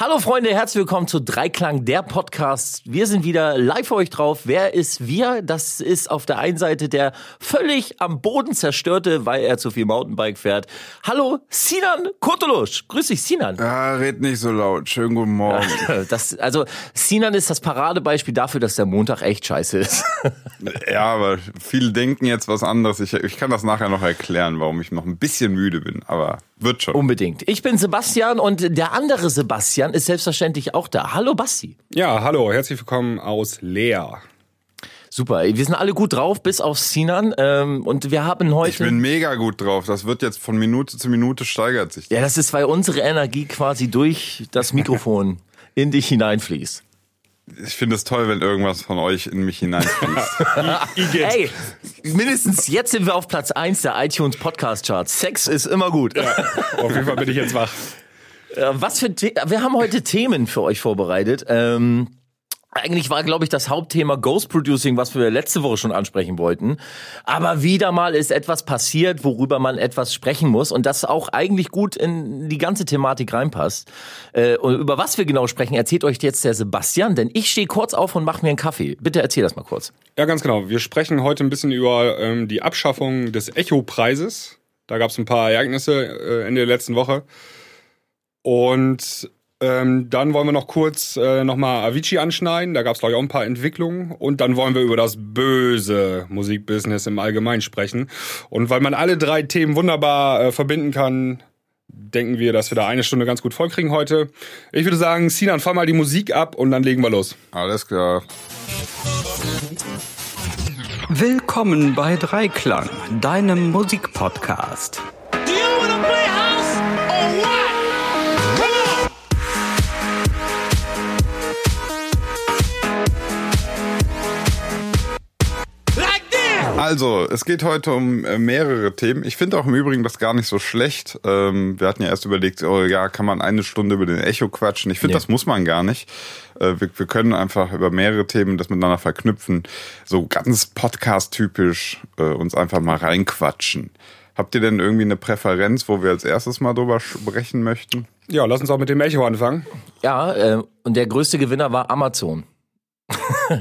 Hallo Freunde, herzlich willkommen zu Dreiklang, der Podcast. Wir sind wieder live für euch drauf. Wer ist wir? Das ist auf der einen Seite der völlig am Boden zerstörte, weil er zu viel Mountainbike fährt. Hallo, Sinan Kurtulusch. Grüß dich, Sinan. Ja, red nicht so laut. Schönen guten Morgen. Das, also, Sinan ist das Paradebeispiel dafür, dass der Montag echt scheiße ist. ja, aber viele denken jetzt was anderes. Ich, ich kann das nachher noch erklären, warum ich noch ein bisschen müde bin, aber wird schon. Unbedingt. Ich bin Sebastian und der andere Sebastian ist selbstverständlich auch da. Hallo Basti. Ja, hallo, herzlich willkommen aus Leer. Super, wir sind alle gut drauf, bis auf Sinan. Ähm, und wir haben heute. Ich bin mega gut drauf. Das wird jetzt von Minute zu Minute steigert sich. Das. Ja, das ist, weil unsere Energie quasi durch das Mikrofon in dich hineinfließt. Ich finde es toll, wenn irgendwas von euch in mich hineinfließt. Ey, mindestens jetzt sind wir auf Platz 1 der iTunes Podcast Charts. Sex ist immer gut. Ja, auf jeden Fall bin ich jetzt wach. Was für The wir haben heute Themen für euch vorbereitet. Ähm, eigentlich war, glaube ich, das Hauptthema Ghost Producing, was wir letzte Woche schon ansprechen wollten. Aber wieder mal ist etwas passiert, worüber man etwas sprechen muss und das auch eigentlich gut in die ganze Thematik reinpasst. Äh, und über was wir genau sprechen, erzählt euch jetzt der Sebastian, denn ich stehe kurz auf und mache mir einen Kaffee. Bitte erzähl das mal kurz. Ja, ganz genau. Wir sprechen heute ein bisschen über ähm, die Abschaffung des Echo-Preises. Da gab es ein paar Ereignisse äh, Ende der letzten Woche. Und ähm, dann wollen wir noch kurz äh, nochmal Avicii anschneiden. Da gab es, glaube ich, auch ein paar Entwicklungen. Und dann wollen wir über das böse Musikbusiness im Allgemeinen sprechen. Und weil man alle drei Themen wunderbar äh, verbinden kann, denken wir, dass wir da eine Stunde ganz gut vollkriegen heute. Ich würde sagen, Sinan, fahr mal die Musik ab und dann legen wir los. Alles klar. Willkommen bei Dreiklang, deinem Musikpodcast. Also, es geht heute um äh, mehrere Themen. Ich finde auch im Übrigen das gar nicht so schlecht. Ähm, wir hatten ja erst überlegt, oh ja, kann man eine Stunde über den Echo quatschen? Ich finde, nee. das muss man gar nicht. Äh, wir, wir, können einfach über mehrere Themen das miteinander verknüpfen. So ganz podcast-typisch äh, uns einfach mal reinquatschen. Habt ihr denn irgendwie eine Präferenz, wo wir als erstes mal drüber sprechen möchten? Ja, lass uns auch mit dem Echo anfangen. Ja, äh, und der größte Gewinner war Amazon.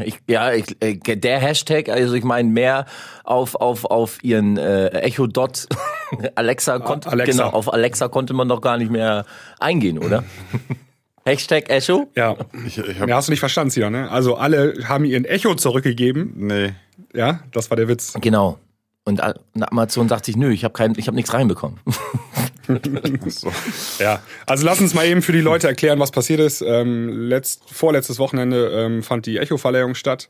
Ich, ja, ich, äh, der Hashtag, also ich meine mehr auf auf auf ihren äh, Echo Dot Alexa konnte Alexa. genau auf Alexa konnte man doch gar nicht mehr eingehen, oder? Hashtag Echo? Ja. Ich, ich hab ja, hast du nicht verstanden, Sia, ne? Also alle haben ihren Echo zurückgegeben. Nee. Ja, das war der Witz. Genau. Und Amazon sagt sich, nö, ich habe kein, ich habe nichts reinbekommen. So. Ja, also lass uns mal eben für die Leute erklären, was passiert ist. Ähm, letzt, vorletztes Wochenende ähm, fand die Echo-Verleihung statt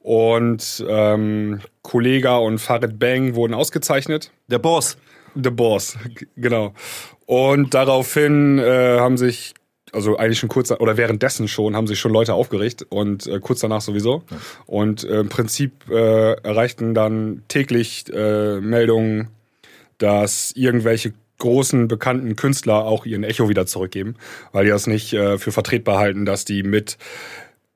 und ähm, Kollega und Farid Bang wurden ausgezeichnet. Der Boss. The Boss, genau. Und daraufhin äh, haben sich also eigentlich schon kurz oder währenddessen schon haben sich schon Leute aufgeregt und äh, kurz danach sowieso. Ja. Und äh, im Prinzip äh, erreichten dann täglich äh, Meldungen, dass irgendwelche großen bekannten Künstler auch ihren Echo wieder zurückgeben, weil die das nicht äh, für vertretbar halten, dass die mit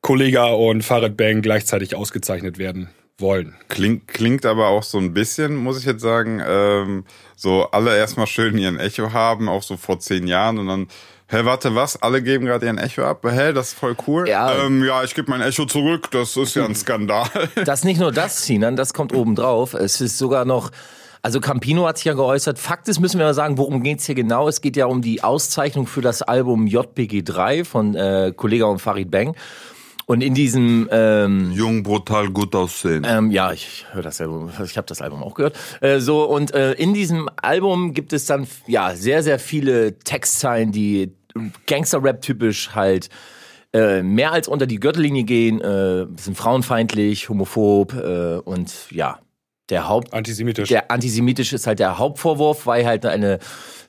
Kollega und Farid Bang gleichzeitig ausgezeichnet werden wollen. Klingt, klingt aber auch so ein bisschen, muss ich jetzt sagen, ähm, so alle erstmal schön ihren Echo haben, auch so vor zehn Jahren und dann Hä, warte, was? Alle geben gerade ihren Echo ab? Hä, das ist voll cool. Ja, ähm, ja ich gebe mein Echo zurück. Das ist ja ein Skandal. Das nicht nur das, Sinan, das kommt oben drauf. Es ist sogar noch also Campino hat sich ja geäußert. Fakt ist, müssen wir mal sagen, worum geht's hier genau? Es geht ja um die Auszeichnung für das Album JPG 3 von äh, Kollega und Farid Bang. Und in diesem ähm, Jung, brutal, gut aussehen. Ähm, ja, ich höre das Album, ich habe das Album auch gehört. Äh, so und äh, in diesem Album gibt es dann ja sehr, sehr viele Textzeilen, die Gangster-Rap typisch halt äh, mehr als unter die Gürtellinie gehen, äh, sind frauenfeindlich, homophob äh, und ja, der Haupt antisemitisch. Der antisemitisch ist halt der Hauptvorwurf, weil halt eine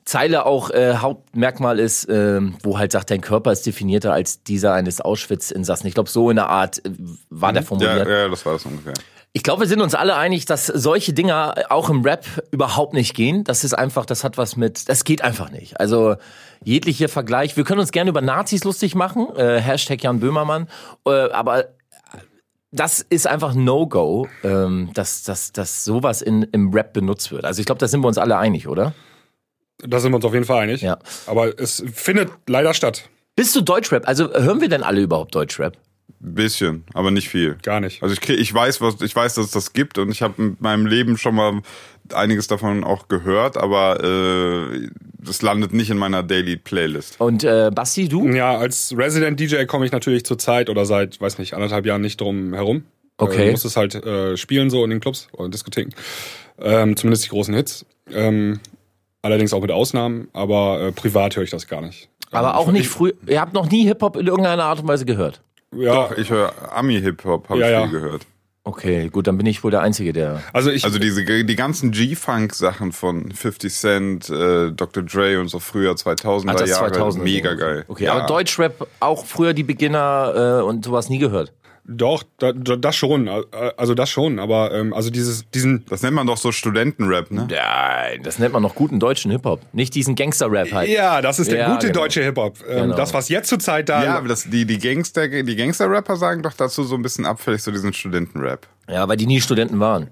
Zeile auch äh, Hauptmerkmal ist, äh, wo halt sagt, dein Körper ist definierter als dieser eines Auschwitz-Insassen. Ich glaube, so in der Art äh, war mhm. der formuliert. Ja, ja, das war das ungefähr. Ich glaube, wir sind uns alle einig, dass solche Dinger auch im Rap überhaupt nicht gehen. Das ist einfach, das hat was mit, das geht einfach nicht. Also jeglicher Vergleich. Wir können uns gerne über Nazis lustig machen, äh, Hashtag Jan Böhmermann, äh, aber das ist einfach No-Go, ähm, dass, dass, dass sowas in, im Rap benutzt wird. Also ich glaube, da sind wir uns alle einig, oder? Da sind wir uns auf jeden Fall einig. Ja. Aber es findet leider statt. Bist du Deutschrap? Also hören wir denn alle überhaupt Deutschrap? Bisschen, aber nicht viel. Gar nicht. Also ich, ich weiß, was ich weiß, dass es das gibt und ich habe in meinem Leben schon mal einiges davon auch gehört, aber äh, das landet nicht in meiner Daily Playlist. Und äh, Basti, du? Ja, als Resident DJ komme ich natürlich zur Zeit oder seit, weiß nicht, anderthalb Jahren nicht drum herum. Okay. Äh, du musst es halt äh, spielen so in den Clubs oder Diskotheken. Ähm, zumindest die großen Hits. Ähm, allerdings auch mit Ausnahmen, aber äh, privat höre ich das gar nicht. Aber Ähm, auch ich- nicht früh. Ihr habt noch nie Hip-Hop in irgendeiner Art und Weise gehört. Ja, Doch, ich höre Ami-Hip-Hop, habe Ja, ich ja. viel gehört. Okay, gut, dann bin ich wohl der Einzige, der. also ich, Also diese die ganzen G-Funk-Sachen von 50 Cent, äh, Dr. Dre und so früher 2000er Ach, das Jahre, 2000 mega geil. Okay, ja. aber Deutschrap auch früher die Beginner äh, und sowas nie gehört. Doch, da, da, das schon, also das schon, aber ähm, also dieses, diesen, Das nennt man doch so Studentenrap, ne? Nein, das nennt man noch guten deutschen Hip-Hop. Nicht diesen Gangster-Rap halt. ja, das ist der Ja, gute genau. deutsche Hip-Hop. Ähm, Genau. Das, was jetzt zur Zeit da, Ja, aber das, die, die Gangster, die Gangster-Rapper sagen doch dazu so ein bisschen abfällig, so diesen Studentenrap. Ja, weil die nie Studenten waren.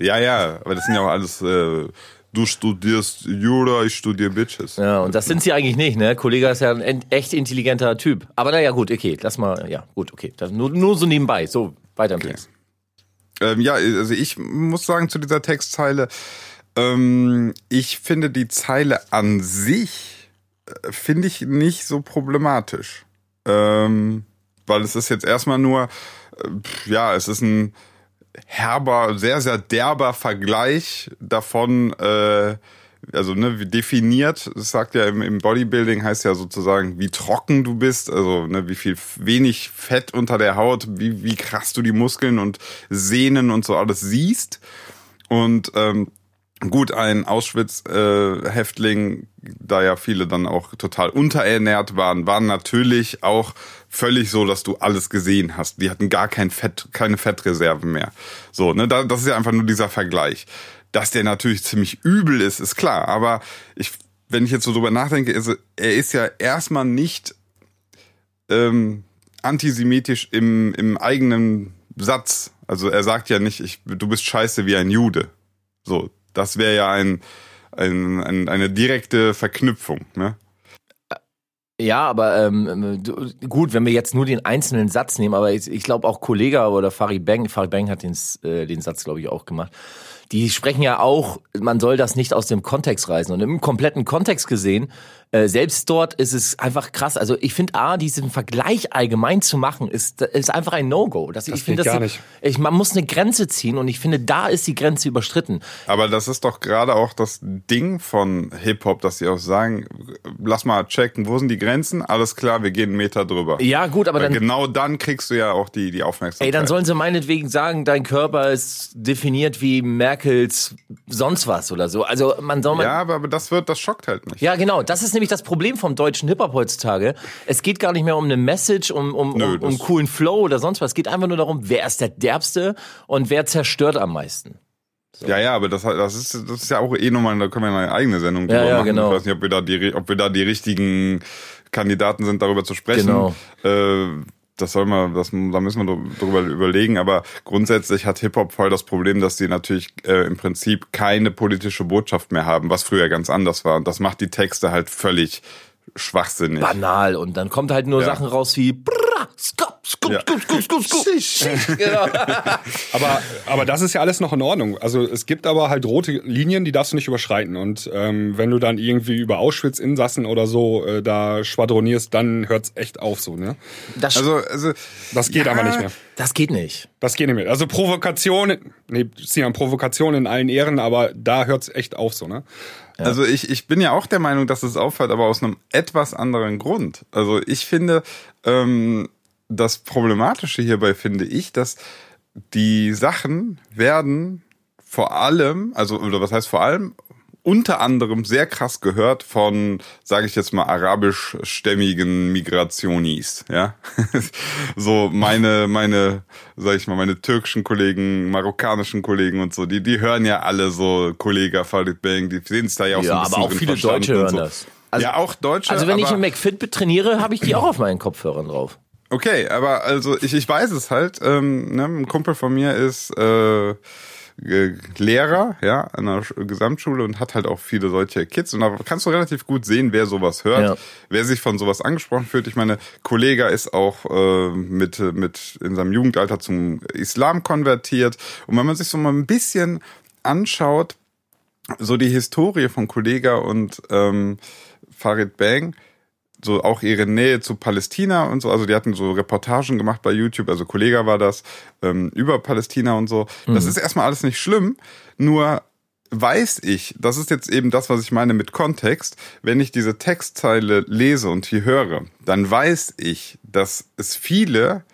Ja, ja, aber das sind ja auch alles, äh, du studierst Jura, ich studiere Bitches. Ja, und das sind sie eigentlich nicht, ne? Kollege ist ja ein echt intelligenter Typ. Aber naja, gut, okay, lass mal, ja, gut, okay. Das, nur, nur so nebenbei, so weiter im Text. Ähm, ja, also ich muss sagen zu dieser Textzeile, ähm, ich finde die Zeile an sich, äh, finde ich nicht so problematisch. Ähm, weil es ist jetzt erstmal nur, äh, ja, es ist ein herber, sehr, sehr derber Vergleich davon, äh, also ne, wie definiert, das sagt ja im, im Bodybuilding, heißt ja sozusagen, wie trocken du bist, also ne, wie viel wenig Fett unter der Haut, wie, wie krass du die Muskeln und Sehnen und so alles siehst. Und ähm, gut, ein Auschwitz-Häftling, da ja viele dann auch total unterernährt waren, waren natürlich auch völlig so, dass du alles gesehen hast. Die hatten gar kein Fett, keine Fettreserven mehr. So, ne, da- das ist ja einfach nur dieser Vergleich. Dass der natürlich ziemlich übel ist, ist klar. Aber ich, wenn ich jetzt so drüber nachdenke, ist, er ist ja erstmal nicht ähm, antisemitisch im, im eigenen Satz. Also er sagt ja nicht, ich, du bist scheiße wie ein Jude. So, das wäre ja ein, ein, ein, eine direkte Verknüpfung. Ne? Ja, aber ähm, du- gut, wenn wir jetzt nur den einzelnen Satz nehmen, aber ich, ich glaube auch Kollege oder Farid Bang, Farid Bang hat den, äh, den Satz, glaube ich, auch gemacht. Die sprechen ja auch, man soll das nicht aus dem Kontext reißen. Und im kompletten Kontext gesehen, äh, selbst dort ist es einfach krass. Also ich finde, A, diesen Vergleich allgemein zu machen, ist, ist einfach ein No-Go. Das, ich geht finde, gar das- nicht. Ich, man muss eine Grenze ziehen und ich finde, da ist die Grenze überstritten. Aber das ist doch gerade auch das Ding von Hip-Hop, dass sie auch sagen, lass mal checken, wo sind die Grenzen? Alles klar, wir gehen einen Meter drüber. Ja, gut, aber Weil dann, genau dann kriegst du ja auch die, die Aufmerksamkeit. Ey, dann sollen sie meinetwegen sagen, dein Körper ist definiert wie Merkels sonst was oder so. Also man soll mal. ja, aber, aber das wird, das schockt halt nicht. Ja, genau. Das ist nämlich das Problem vom deutschen Hip-Hop heutzutage. Es geht gar nicht mehr um eine Message, um, um, Nö, um, um coolen Flow oder sonst was. Es geht einfach nur darum, wer ist der Derbste und wer zerstört am meisten. Ja, ja, aber das, das, ist, das ist ja auch eh nochmal, da können wir eine eigene Sendung Ja, drüber ja, machen. genau. Ich weiß nicht, ob wir, da die, ob wir da die richtigen Kandidaten sind, darüber zu sprechen. Genau. Äh, das soll man, das, da müssen wir drüber überlegen, aber grundsätzlich hat Hip-Hop voll das Problem, dass die natürlich äh, im Prinzip keine politische Botschaft mehr haben, was früher ganz anders war. Und das macht die Texte halt völlig schwachsinnig. Banal. Und dann kommt halt nur Ja. Sachen raus wie Brrra, skup, skup, Ja. skup, skup, skup, skup. genau. Aber, aber das ist ja alles noch in Ordnung. Also es gibt aber halt rote Linien, die darfst du nicht überschreiten. Und ähm, wenn du dann irgendwie über Auschwitz-Insassen oder so äh, da schwadronierst, dann hört's echt auf so, ne? Das, Also, also Das geht Ja. aber nicht mehr. das geht nicht. Das geht nicht mehr. Also Provokation, nee, Sinan, Provokation in allen Ehren, aber da hört's echt auf so, ne? Also ich, ich bin ja auch der Meinung, dass es aufhört, aber aus einem etwas anderen Grund. Also ich finde, ähm, das Problematische hierbei finde ich, dass die Sachen werden vor allem, also oder was heißt vor allem, unter anderem sehr krass gehört von, sage ich jetzt mal, arabischstämmigen Migrationis, ja. so meine, meine, sag ich mal, meine türkischen Kollegen, marokkanischen Kollegen und so, die, die hören ja alle so Kollega Farid Bang, die sehen es da ja auch so Ja, ein aber bisschen auch drin viele Deutsche hören so. das. Also- ja, auch Deutsche. Also wenn ich aber- im McFit trainiere, habe ich die auch auf meinen Kopfhörern drauf. Okay, aber also ich, ich weiß es halt. Ähm, ne, ein Kumpel von mir ist äh, Lehrer, ja, an einer Sch- Gesamtschule und hat halt auch viele solche Kids. Und da kannst du relativ gut sehen, wer sowas hört, Ja. wer sich von sowas angesprochen fühlt. Ich meine, Kollega ist auch äh, mit, mit in seinem Jugendalter zum Islam konvertiert. Und wenn man sich so mal ein bisschen anschaut, so die Historie von Kollega und ähm, Farid Bang, so auch ihre Nähe zu Palästina und so, also die hatten so Reportagen gemacht bei YouTube, also Kollega war das, ähm, über Palästina und so. Das ist erstmal alles nicht schlimm, nur weiß ich, das ist jetzt eben das, was ich meine mit Kontext, wenn ich diese Textzeile lese und hier höre, dann weiß ich, dass es viele,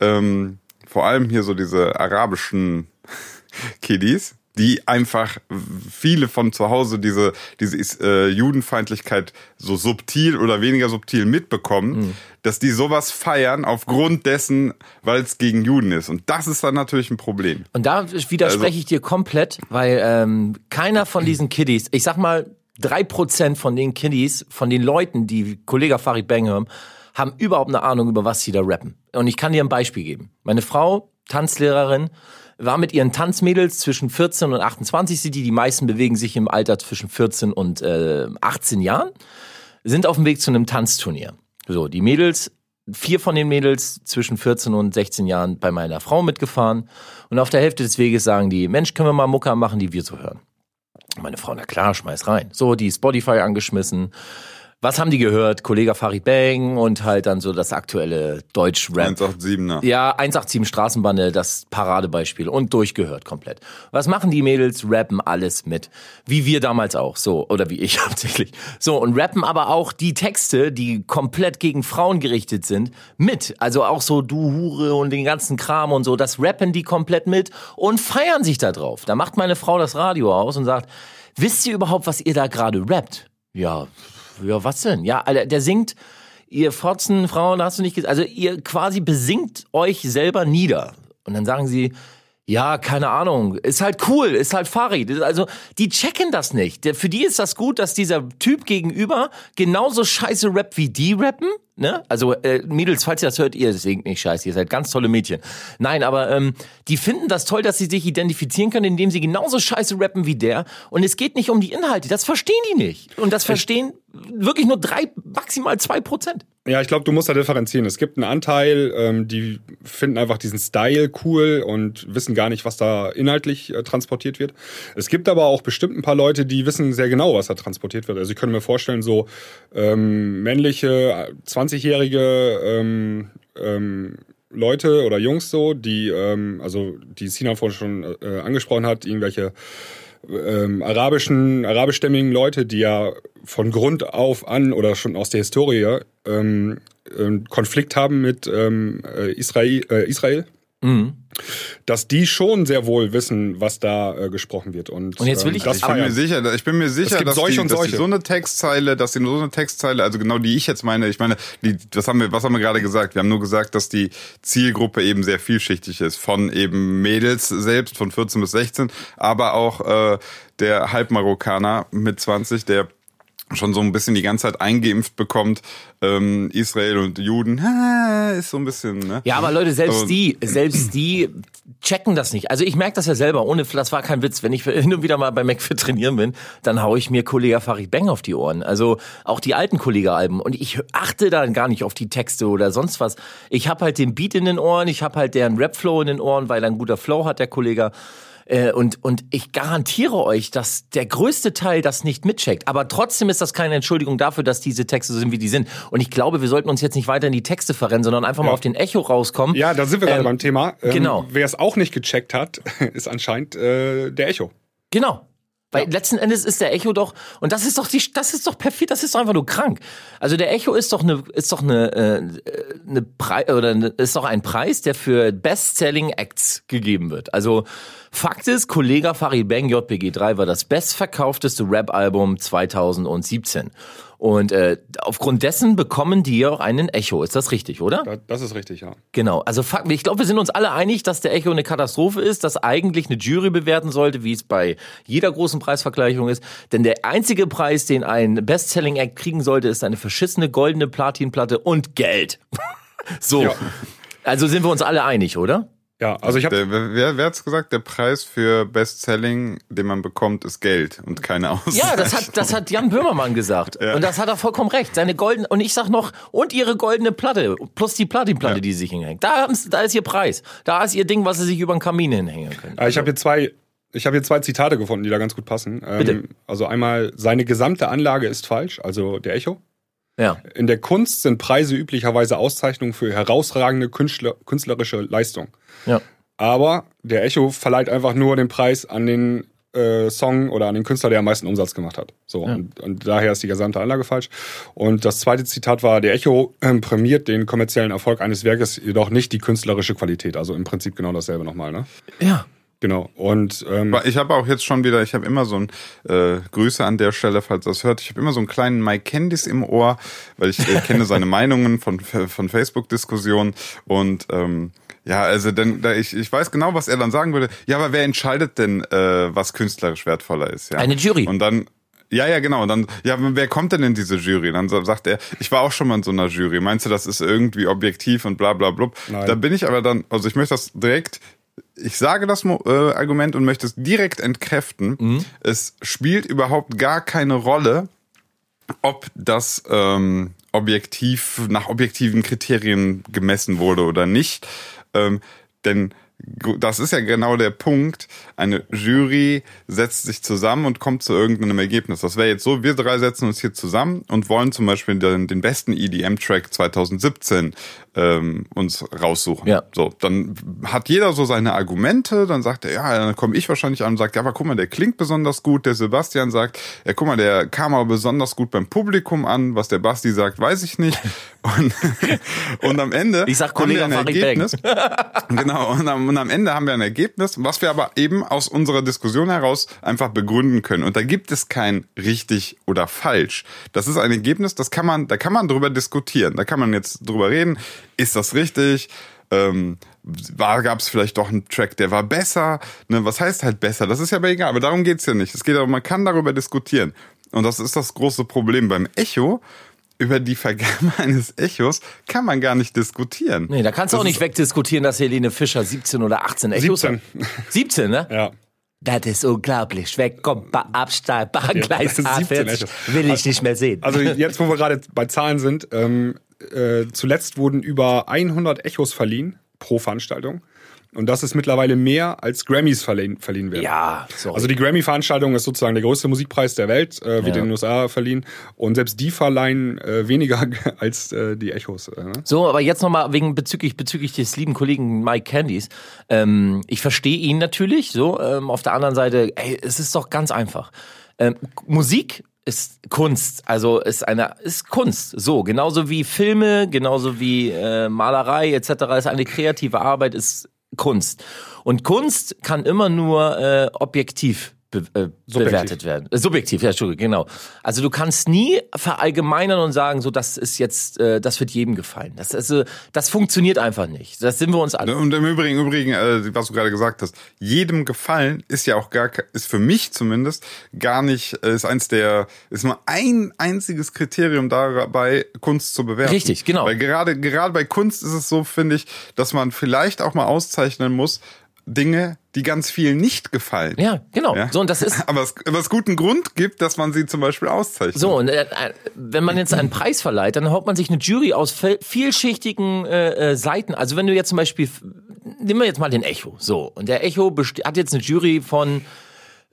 ähm, vor allem hier so diese arabischen Kiddies, die einfach viele von zu Hause diese, diese äh, Judenfeindlichkeit so subtil oder weniger subtil mitbekommen, dass die sowas feiern aufgrund dessen, weil es gegen Juden ist. Und das ist dann natürlich ein Problem. Und da widerspreche Also- ich dir komplett, weil ähm, keiner von diesen Kiddies, ich sag mal, drei Prozent von den Kiddies, von den Leuten, die Kollege Farid Bang hören, haben überhaupt eine Ahnung, über was sie da rappen. Und ich kann dir ein Beispiel geben. Meine Frau, Tanzlehrerin, war mit ihren Tanzmädels zwischen 14 und 28, sind die, die meisten bewegen sich im Alter zwischen 14 und äh, 18 Jahren, sind auf dem Weg zu einem Tanzturnier. So, die Mädels, vier von den Mädels zwischen 14 und 16 Jahren bei meiner Frau mitgefahren und auf der Hälfte des Weges sagen die, Mensch, können wir mal Mucke machen, die wir so hören. Meine Frau, na klar, schmeiß rein. So, die Spotify angeschmissen. Was haben die gehört? Kollege Farid Bang und halt dann so das aktuelle Deutsch-Rap. 187er. Ja, 187 Straßenbande, das Paradebeispiel und durchgehört komplett. Was machen die Mädels? Rappen alles mit. Wie wir damals auch, so. Oder wie ich hauptsächlich. So, und rappen aber auch die Texte, die komplett gegen Frauen gerichtet sind, mit. Also auch so du Hure und den ganzen Kram und so. Das rappen die komplett mit und feiern sich da drauf. Da macht meine Frau das Radio aus und sagt, wisst ihr überhaupt, was ihr da gerade rappt? Ja, ja, was denn? Ja, Alter, der singt, ihr Fotzen, Frauen, hast du nicht gesagt, also ihr quasi besingt euch selber nieder. Und dann sagen sie, ja, keine Ahnung, ist halt cool, ist halt Farid. Also, die checken das nicht. Für die ist das gut, dass dieser Typ gegenüber genauso scheiße rappt wie die rappen. Ne? Also, äh, Mädels, falls ihr das hört, ihr singt nicht scheiße, ihr seid ganz tolle Mädchen. Nein, aber ähm, die finden das toll, dass sie sich identifizieren können, indem sie genauso scheiße rappen wie der. Und es geht nicht um die Inhalte, das verstehen die nicht. Und das verstehen wirklich nur drei, maximal zwei Prozent. Ja, ich glaube, du musst da differenzieren. Es gibt einen Anteil, ähm, die finden einfach diesen Style cool und wissen gar nicht, was da inhaltlich äh, transportiert wird. Es gibt aber auch bestimmt ein paar Leute, die wissen sehr genau, was da transportiert wird. Also ich könnte mir vorstellen, so ähm, männliche, äh, 20-jährige ähm, ähm, Leute oder Jungs so, die, ähm, also die Sina vorhin schon äh, angesprochen hat, irgendwelche ähm, arabischen, arabischstämmigen Leute, die ja von Grund auf an oder schon aus der Historie ähm, Konflikt haben mit ähm, äh, Israel, äh, Israel Mhm. Dass die schon sehr wohl wissen, was da äh, gesprochen wird. Und, Und jetzt will ähm, ich- das Ich bin mir sicher, ich bin mir sicher, dass, solche die, und dass die solche. so eine Textzeile, dass die so eine Textzeile, also genau die ich jetzt meine, ich meine, die, was haben wir, was haben wir gerade gesagt? Wir haben nur gesagt, dass die Zielgruppe eben sehr vielschichtig ist, von eben Mädels selbst von 14 bis 16, aber auch äh, der Halbmarokkaner mit 20, der schon so ein bisschen die ganze Zeit eingeimpft bekommt, ähm, Israel und Juden, ha, ist so ein bisschen, ne? Ja, aber Leute, selbst Und- die, selbst die checken das nicht. Also ich merke das ja selber, ohne, das war kein Witz. Wenn ich hin und wieder mal bei McFit trainieren bin, dann hau ich mir Kollege Farid Bang auf die Ohren. Also auch die alten Kollege-Alben. Und ich achte dann gar nicht auf die Texte oder sonst was. Ich habe halt den Beat in den Ohren, ich habe halt deren Rap-Flow in den Ohren, weil er ein guter Flow hat, der Kollege. Äh, Und, und ich garantiere euch, dass der größte Teil das nicht mitcheckt. Aber trotzdem ist das keine Entschuldigung dafür, dass diese Texte so sind, wie die sind. Und ich glaube, wir sollten uns jetzt nicht weiter in die Texte verrennen, sondern einfach mal auf den Echo rauskommen. Ja, da sind wir gerade Ähm, beim Thema. Ähm, genau. Wer es auch nicht gecheckt hat, ist anscheinend äh, der Echo. Genau. Weil letzten Endes ist der Echo doch, und das ist doch die, das ist doch perfid, das ist doch einfach nur krank. Also der Echo ist doch eine, ist doch eine, äh, eine Preis, oder eine, ist doch ein Preis, der für Best-Selling Acts gegeben wird. Also Fakt ist, Kollege Farid Bang JPG3 war das bestverkaufteste Rap-Album 2017. Und äh, aufgrund dessen bekommen die auch einen Echo. Ist das richtig, oder? Da- Das ist richtig, ja. Genau, also ich glaube, wir sind uns alle einig, dass der Echo eine Katastrophe ist, dass eigentlich eine Jury bewerten sollte, wie es bei jeder großen Preisvergleichung ist. Denn der einzige Preis, den ein Bestselling-Act kriegen sollte, ist eine verschissene goldene Platinplatte und Geld. so. Ja. Also sind wir uns alle einig, oder? Ja, also ich habe wer, wer hat's gesagt? Der Preis für Bestselling, den man bekommt, ist Geld und keine Aussicht. Ja, das hat, das hat Jan Böhmermann gesagt. Ja. Und das hat er vollkommen recht. Seine goldene, und ich sag noch, und ihre goldene Platte, plus die Platinplatte, Ja. die sie sich hinhängt. Da, da ist ihr Preis. Da ist ihr Ding, was sie sich über den Kamin hinhängen können. Äh, Ich habe hier zwei, ich habe hier zwei Zitate gefunden, die da ganz gut passen. Ähm, Bitte. Also einmal, seine gesamte Anlage ist falsch, also der Echo. Ja. In der Kunst sind Preise üblicherweise Auszeichnungen für herausragende Künstler, künstlerische Leistung. Ja. Aber der Echo verleiht einfach nur den Preis an den äh, Song oder an den Künstler, der am meisten Umsatz gemacht hat. So und, und daher ist die gesamte Anlage falsch. Und das zweite Zitat war: Der Echo ähm, prämiert den kommerziellen Erfolg eines Werkes, jedoch nicht die künstlerische Qualität. Also im Prinzip genau dasselbe nochmal. Ne? Ja. Genau. Und ähm, ich habe auch jetzt schon wieder, ich habe immer so ein äh, Grüße an der Stelle, falls das hört. Ich habe immer so einen kleinen Mike Candice im Ohr, weil ich äh, kenne seine Meinungen von von Facebook-Diskussionen und ähm, ja, also denn da ich ich weiß genau, was er dann sagen würde. Ja, aber wer entscheidet denn, äh, was künstlerisch wertvoller ist? Ja? Eine Jury. Und dann ja, ja, genau. Und dann, ja, wer kommt denn in diese Jury? Dann sa- sagt er, ich war auch schon mal in so einer Jury. Meinst du, das ist irgendwie objektiv und bla bla blub? Nein. Da bin ich aber dann, also ich möchte das direkt ich sage das äh, Argument und möchte es direkt entkräften. Es spielt überhaupt gar keine Rolle, ob das ähm, objektiv nach objektiven Kriterien gemessen wurde oder nicht. Ähm, denn das ist ja genau der Punkt. Eine Jury setzt sich zusammen und kommt zu irgendeinem Ergebnis. Das wäre jetzt so, wir drei setzen uns hier zusammen und wollen zum Beispiel den, den besten EDM-Track 2017 ähm, uns raussuchen. Ja. So, dann hat jeder so seine Argumente, dann sagt er, ja, dann komme ich wahrscheinlich an und sagt, ja, aber guck mal, der klingt besonders gut. Der Sebastian sagt, ja, guck mal, der kam aber besonders gut beim Publikum an. Was der Basti sagt, weiß ich nicht. Und, und am Ende Ich sag haben wir Kollege ein Ergebnis. genau, und am, und am Ende haben wir ein Ergebnis, was wir aber eben aus unserer Diskussion heraus einfach begründen können. Und da gibt es kein richtig oder falsch. Das ist ein Ergebnis, das kann man, da kann man drüber diskutieren. Da kann man jetzt drüber reden, ist das richtig? Ähm, gab es vielleicht doch einen Track, der war besser? Ne, was heißt halt besser? Das ist ja aber egal, aber darum geht's ja nicht. Es geht darum, man kann darüber diskutieren. Und das ist das große Problem beim Echo. Über die Vergabe eines Echos kann man gar nicht diskutieren. Nee, da kannst du Das auch nicht wegdiskutieren, dass Helene Fischer 17 oder 18 Echos 17. hat. 17, ne? ja. Das ist unglaublich. Weg, kommt, ba- Absteig, Bahngleis Ja, 17 A40. Echos. Will ich nicht mehr sehen. Also jetzt, wo wir gerade bei Zahlen sind, ähm, äh, zuletzt wurden über 100 Echos verliehen pro Veranstaltung. Und das ist mittlerweile mehr als Grammys verliehen, verliehen werden. ja, sorry. Also die Grammy-Veranstaltung ist sozusagen der größte Musikpreis der Welt, äh, wird Ja. in den USA verliehen. Und selbst die verleihen äh, weniger als äh, die Echos. Äh, ne? So, aber jetzt nochmal wegen bezüglich bezüglich des lieben Kollegen Mike Candies. Ähm, ich verstehe ihn natürlich. So, ähm, auf der anderen Seite, ey, es ist doch ganz einfach. Ähm, Musik ist Kunst, also ist eine ist Kunst. So, genauso wie Filme, genauso wie äh, Malerei etc. ist eine kreative Arbeit, ist Kunst. Und Kunst kann immer nur äh, objektiv be äh, bewertet werden. Äh, subjektiv, ja, Entschuldigung, genau. Also du kannst nie verallgemeinern und sagen, so das ist jetzt, äh, das wird jedem gefallen. Das, also, das funktioniert einfach nicht. Das sind wir uns alle. Und im Übrigen, Übrigen, äh, was du gerade gesagt hast, jedem gefallen ist ja auch gar, ist für mich zumindest gar nicht, äh, ist eins der, ist nur ein einziges Kriterium dabei, Kunst zu bewerten. Richtig, genau. Weil gerade, gerade bei Kunst ist es so, finde ich, dass man vielleicht auch mal auszeichnen muss, Dinge, die ganz vielen nicht gefallen. Ja, genau. Ja? So und das ist aber es, aber es guten Grund gibt, dass man sie zum Beispiel auszeichnet. So, und äh, äh, wenn man jetzt einen Preis verleiht, dann haut man sich eine Jury aus viel- vielschichtigen äh, äh, Seiten. Also wenn du jetzt zum Beispiel, nehmen wir jetzt mal den Echo. So, und der Echo hat jetzt eine Jury von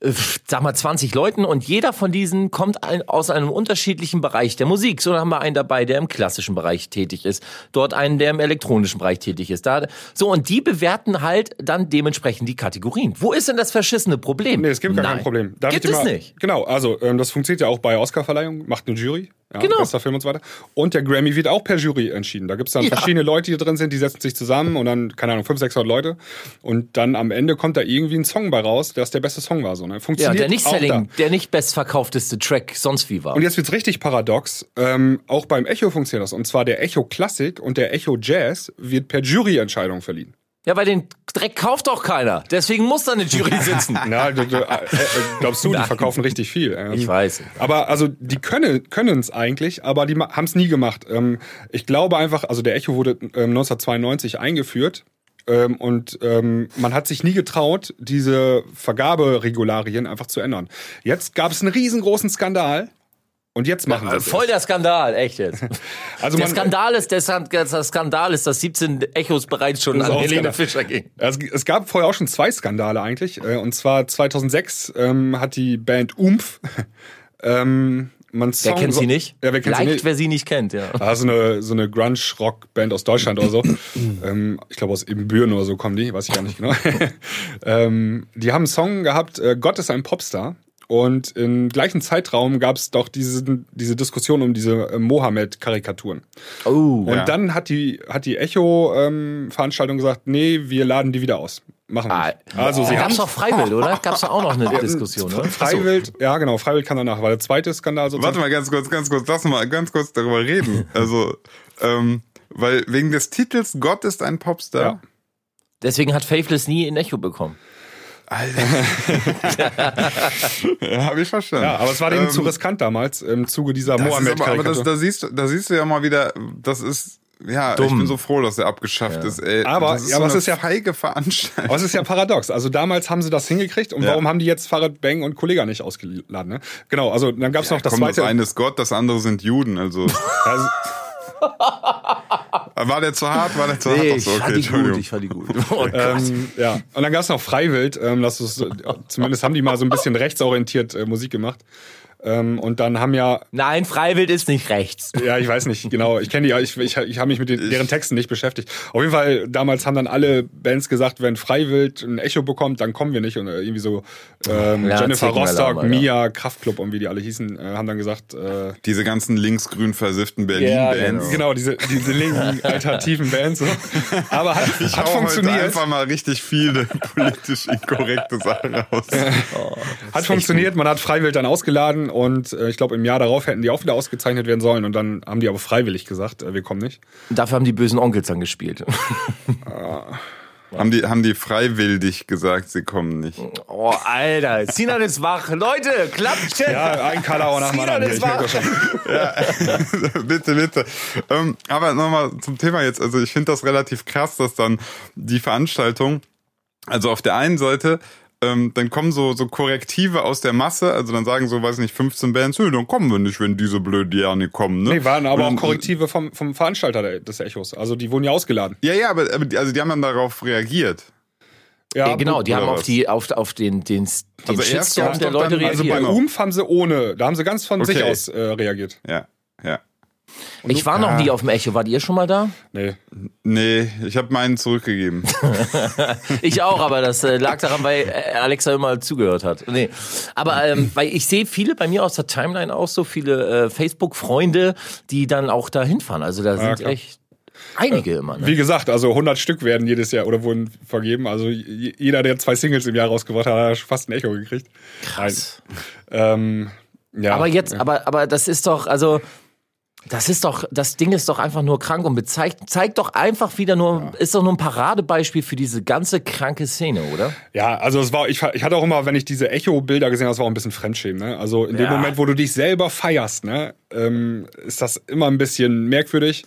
sag mal 20 Leuten und jeder von diesen kommt ein, aus einem unterschiedlichen Bereich der Musik. So dann haben wir einen dabei, der im klassischen Bereich tätig ist, dort einen, der im elektronischen Bereich tätig ist. Da, so und die bewerten halt dann dementsprechend die Kategorien. Wo ist denn das verschissene Problem? Nee, es gibt gar Nein. kein Problem. Darf gibt es mal, nicht. Genau, also ähm, das funktioniert ja auch bei Oscarverleihung, macht eine Jury. Ja, Genau. Bester Film und so weiter. Und der Grammy wird auch per Jury entschieden. Da gibt's dann Ja. verschiedene Leute, die drin sind, die setzen sich zusammen und dann, keine Ahnung, 500, 600 Leute. Und dann am Ende kommt da irgendwie ein Song bei raus, der ist der beste Song war. So, ne? Ja, Funktioniert der nicht selling, der nicht bestverkaufteste Track sonst wie war. Und jetzt wird's richtig paradox. Ähm, auch beim Echo funktioniert das. Und zwar der Echo Classic und der Echo Jazz wird per Juryentscheidung verliehen. Ja, weil den Dreck kauft doch keiner. Deswegen muss da eine Jury sitzen. Na, du, du, äh, äh, glaubst du, die verkaufen richtig viel. Ähm, Ich weiß. Aber also die können können es eigentlich, aber die haben es nie gemacht. Ähm, ich glaube einfach, also der Echo wurde ähm, 1992 eingeführt Ähm, und ähm, man hat sich nie getraut, diese Vergaberegularien einfach zu ändern. Jetzt gab es einen riesengroßen Skandal. Und jetzt machen sie es. Voll der Skandal, echt jetzt. Also der man- Skandal ist, der, Skandal ist, dass 17 Echos bereits schon an Helene Skandal. Fischer ging. Es, gab vorher auch schon zwei Skandale eigentlich. Äh, Und zwar 2006 ähm, hat die Band Umf ähm, man Wer Song kennt sie nicht? Ja, wer kennt sie Leicht, nicht? wer sie nicht kennt, ja. Ah, so eine, so eine Grunge-Rock-Band aus Deutschland oder so. ähm, ich glaube aus Ibbenbüren oder so kommen die, weiß ich gar nicht genau. ähm, die haben einen Song gehabt, äh, Gott ist ein Popstar. Und im gleichen Zeitraum gab es doch diese, diese Diskussion um diese äh, Mohammed-Karikaturen. Oh. Und Ja. dann hat die, hat die Echo-Veranstaltung gesagt, nee, wir laden die wieder aus. Machen wir nicht. Also sie da haben gab's doch Freiwild, oder? Gab's doch auch noch eine Diskussion, oder? Freiwild, ja genau, Freiwild kann danach, war der zweite Skandal sozusagen. Warte mal ganz kurz, ganz kurz, lass mal ganz kurz darüber reden. Also, ähm, weil wegen des Titels Gott ist ein Popstar. Ja. Deswegen hat Faithless nie ein Echo bekommen. Ja, habe ich verstanden. Ja, aber es war denen Ähm, zu riskant damals im Zuge dieser Das ist aber, aber das, da, siehst, du- da siehst du ja mal wieder, das ist, ja, ich Dumm. bin so froh, dass er abgeschafft ist. Ey. Aber- das ist ja, so aber es ist ja- feige Veranstaltung. Aber es ist ja paradox. Also damals haben sie das hingekriegt und Ja. warum haben die jetzt Farid Bang und Kollega nicht ausgeladen? Ne? Genau, also dann gab es noch das Komm, das zweite. eine ist Gott, das andere sind Juden. Also Also, war der zu hart? War der zu hart? Ach so, okay, Entschuldigung. fand die gut. Oh Gott. ähm, ja. Und dann gab es noch Freiwild. Ähm, das ist, so- zumindest haben die mal so ein bisschen rechtsorientiert äh, Musik gemacht. Ähm, und dann haben ja, Nein, Freiwild ist nicht rechts. ja, ich weiß nicht genau, ich kenne die, ich, ich, ich habe mich mit den, deren Texten nicht beschäftigt. Auf jeden Fall, damals haben dann alle Bands gesagt, wenn Freiwild ein Echo bekommt, dann kommen wir nicht. Und äh, irgendwie so ähm, Ja, Jennifer Rostock. Mia, Kraftklub und wie die alle hießen, äh, haben dann gesagt, äh, Diese ganzen linksgrün versifften Berlin-Bands. Genau, diese, diese linken alternativen Bands. So. Aber hat, Ich hat hau heute funktioniert. einfach mal richtig viele politisch inkorrekte Sachen raus. Hat funktioniert. Man hat Freiwild dann ausgeladen und äh, ich glaube, im Jahr darauf hätten die auch wieder ausgezeichnet werden sollen. Und dann haben die aber freiwillig gesagt, äh, wir kommen nicht. Dafür haben die bösen Onkels dann gespielt. Haben die, haben die freiwillig gesagt, sie kommen nicht. Oh, Alter. Sinan ist wach. Leute, klappt Ja, ein Kalauer nach Sinan anderen. ist wach. schon. bitte, bitte. Ähm, aber nochmal zum Thema jetzt. Also ich finde das relativ krass, dass dann die Veranstaltung, also auf der einen Seite, ähm, dann kommen so, so Korrektive aus der Masse, also dann sagen so, weiß nicht, 15 Bands, "Nö, dann kommen wir nicht, wenn diese blöde ja nicht kommen. Ne? Nee, waren aber Und auch dann- Korrektive vom, vom Veranstalter des Echos. Also die wurden ja ausgeladen. Ja, ja, aber, aber die, also die haben dann darauf reagiert. Ja, genau, die haben auf die auf, auf den den, den Also erst der Leute dann- Also reagiert. bei Genau. UMF haben sie ohne, da haben sie ganz von sich Okay. aus äh, reagiert. Ja, ja. Ich war noch nie auf dem Echo. Wart ihr schon mal da? Nee. Nee, ich habe meinen zurückgegeben. Ich auch, aber das äh, lag daran, weil äh, Alexa immer zugehört hat. Nee. Aber ähm, weil ich sehe viele bei mir aus der Timeline auch so viele äh, Facebook-Freunde, die dann auch da hinfahren. Also da sind klar. echt einige immer. Ne? Wie gesagt, also 100 Stück werden jedes Jahr oder wurden vergeben. Also jeder, der zwei Singles im Jahr rausgebracht hat, hat fast ein Echo gekriegt. Krass. Ähm, ja. Aber jetzt, aber, aber das ist doch, also, das ist doch, das Ding ist doch einfach nur krank und bezeigt, zeigt doch einfach wieder nur, ist doch nur ein Paradebeispiel für diese ganze kranke Szene, oder? Ja, also es war, ich, ich hatte auch immer, wenn ich diese Echo-Bilder gesehen habe, das war auch ein bisschen Fremdschämen. Ne? Also in dem Ja. Moment, wo du dich selber feierst, ne, ähm, ist das immer ein bisschen merkwürdig.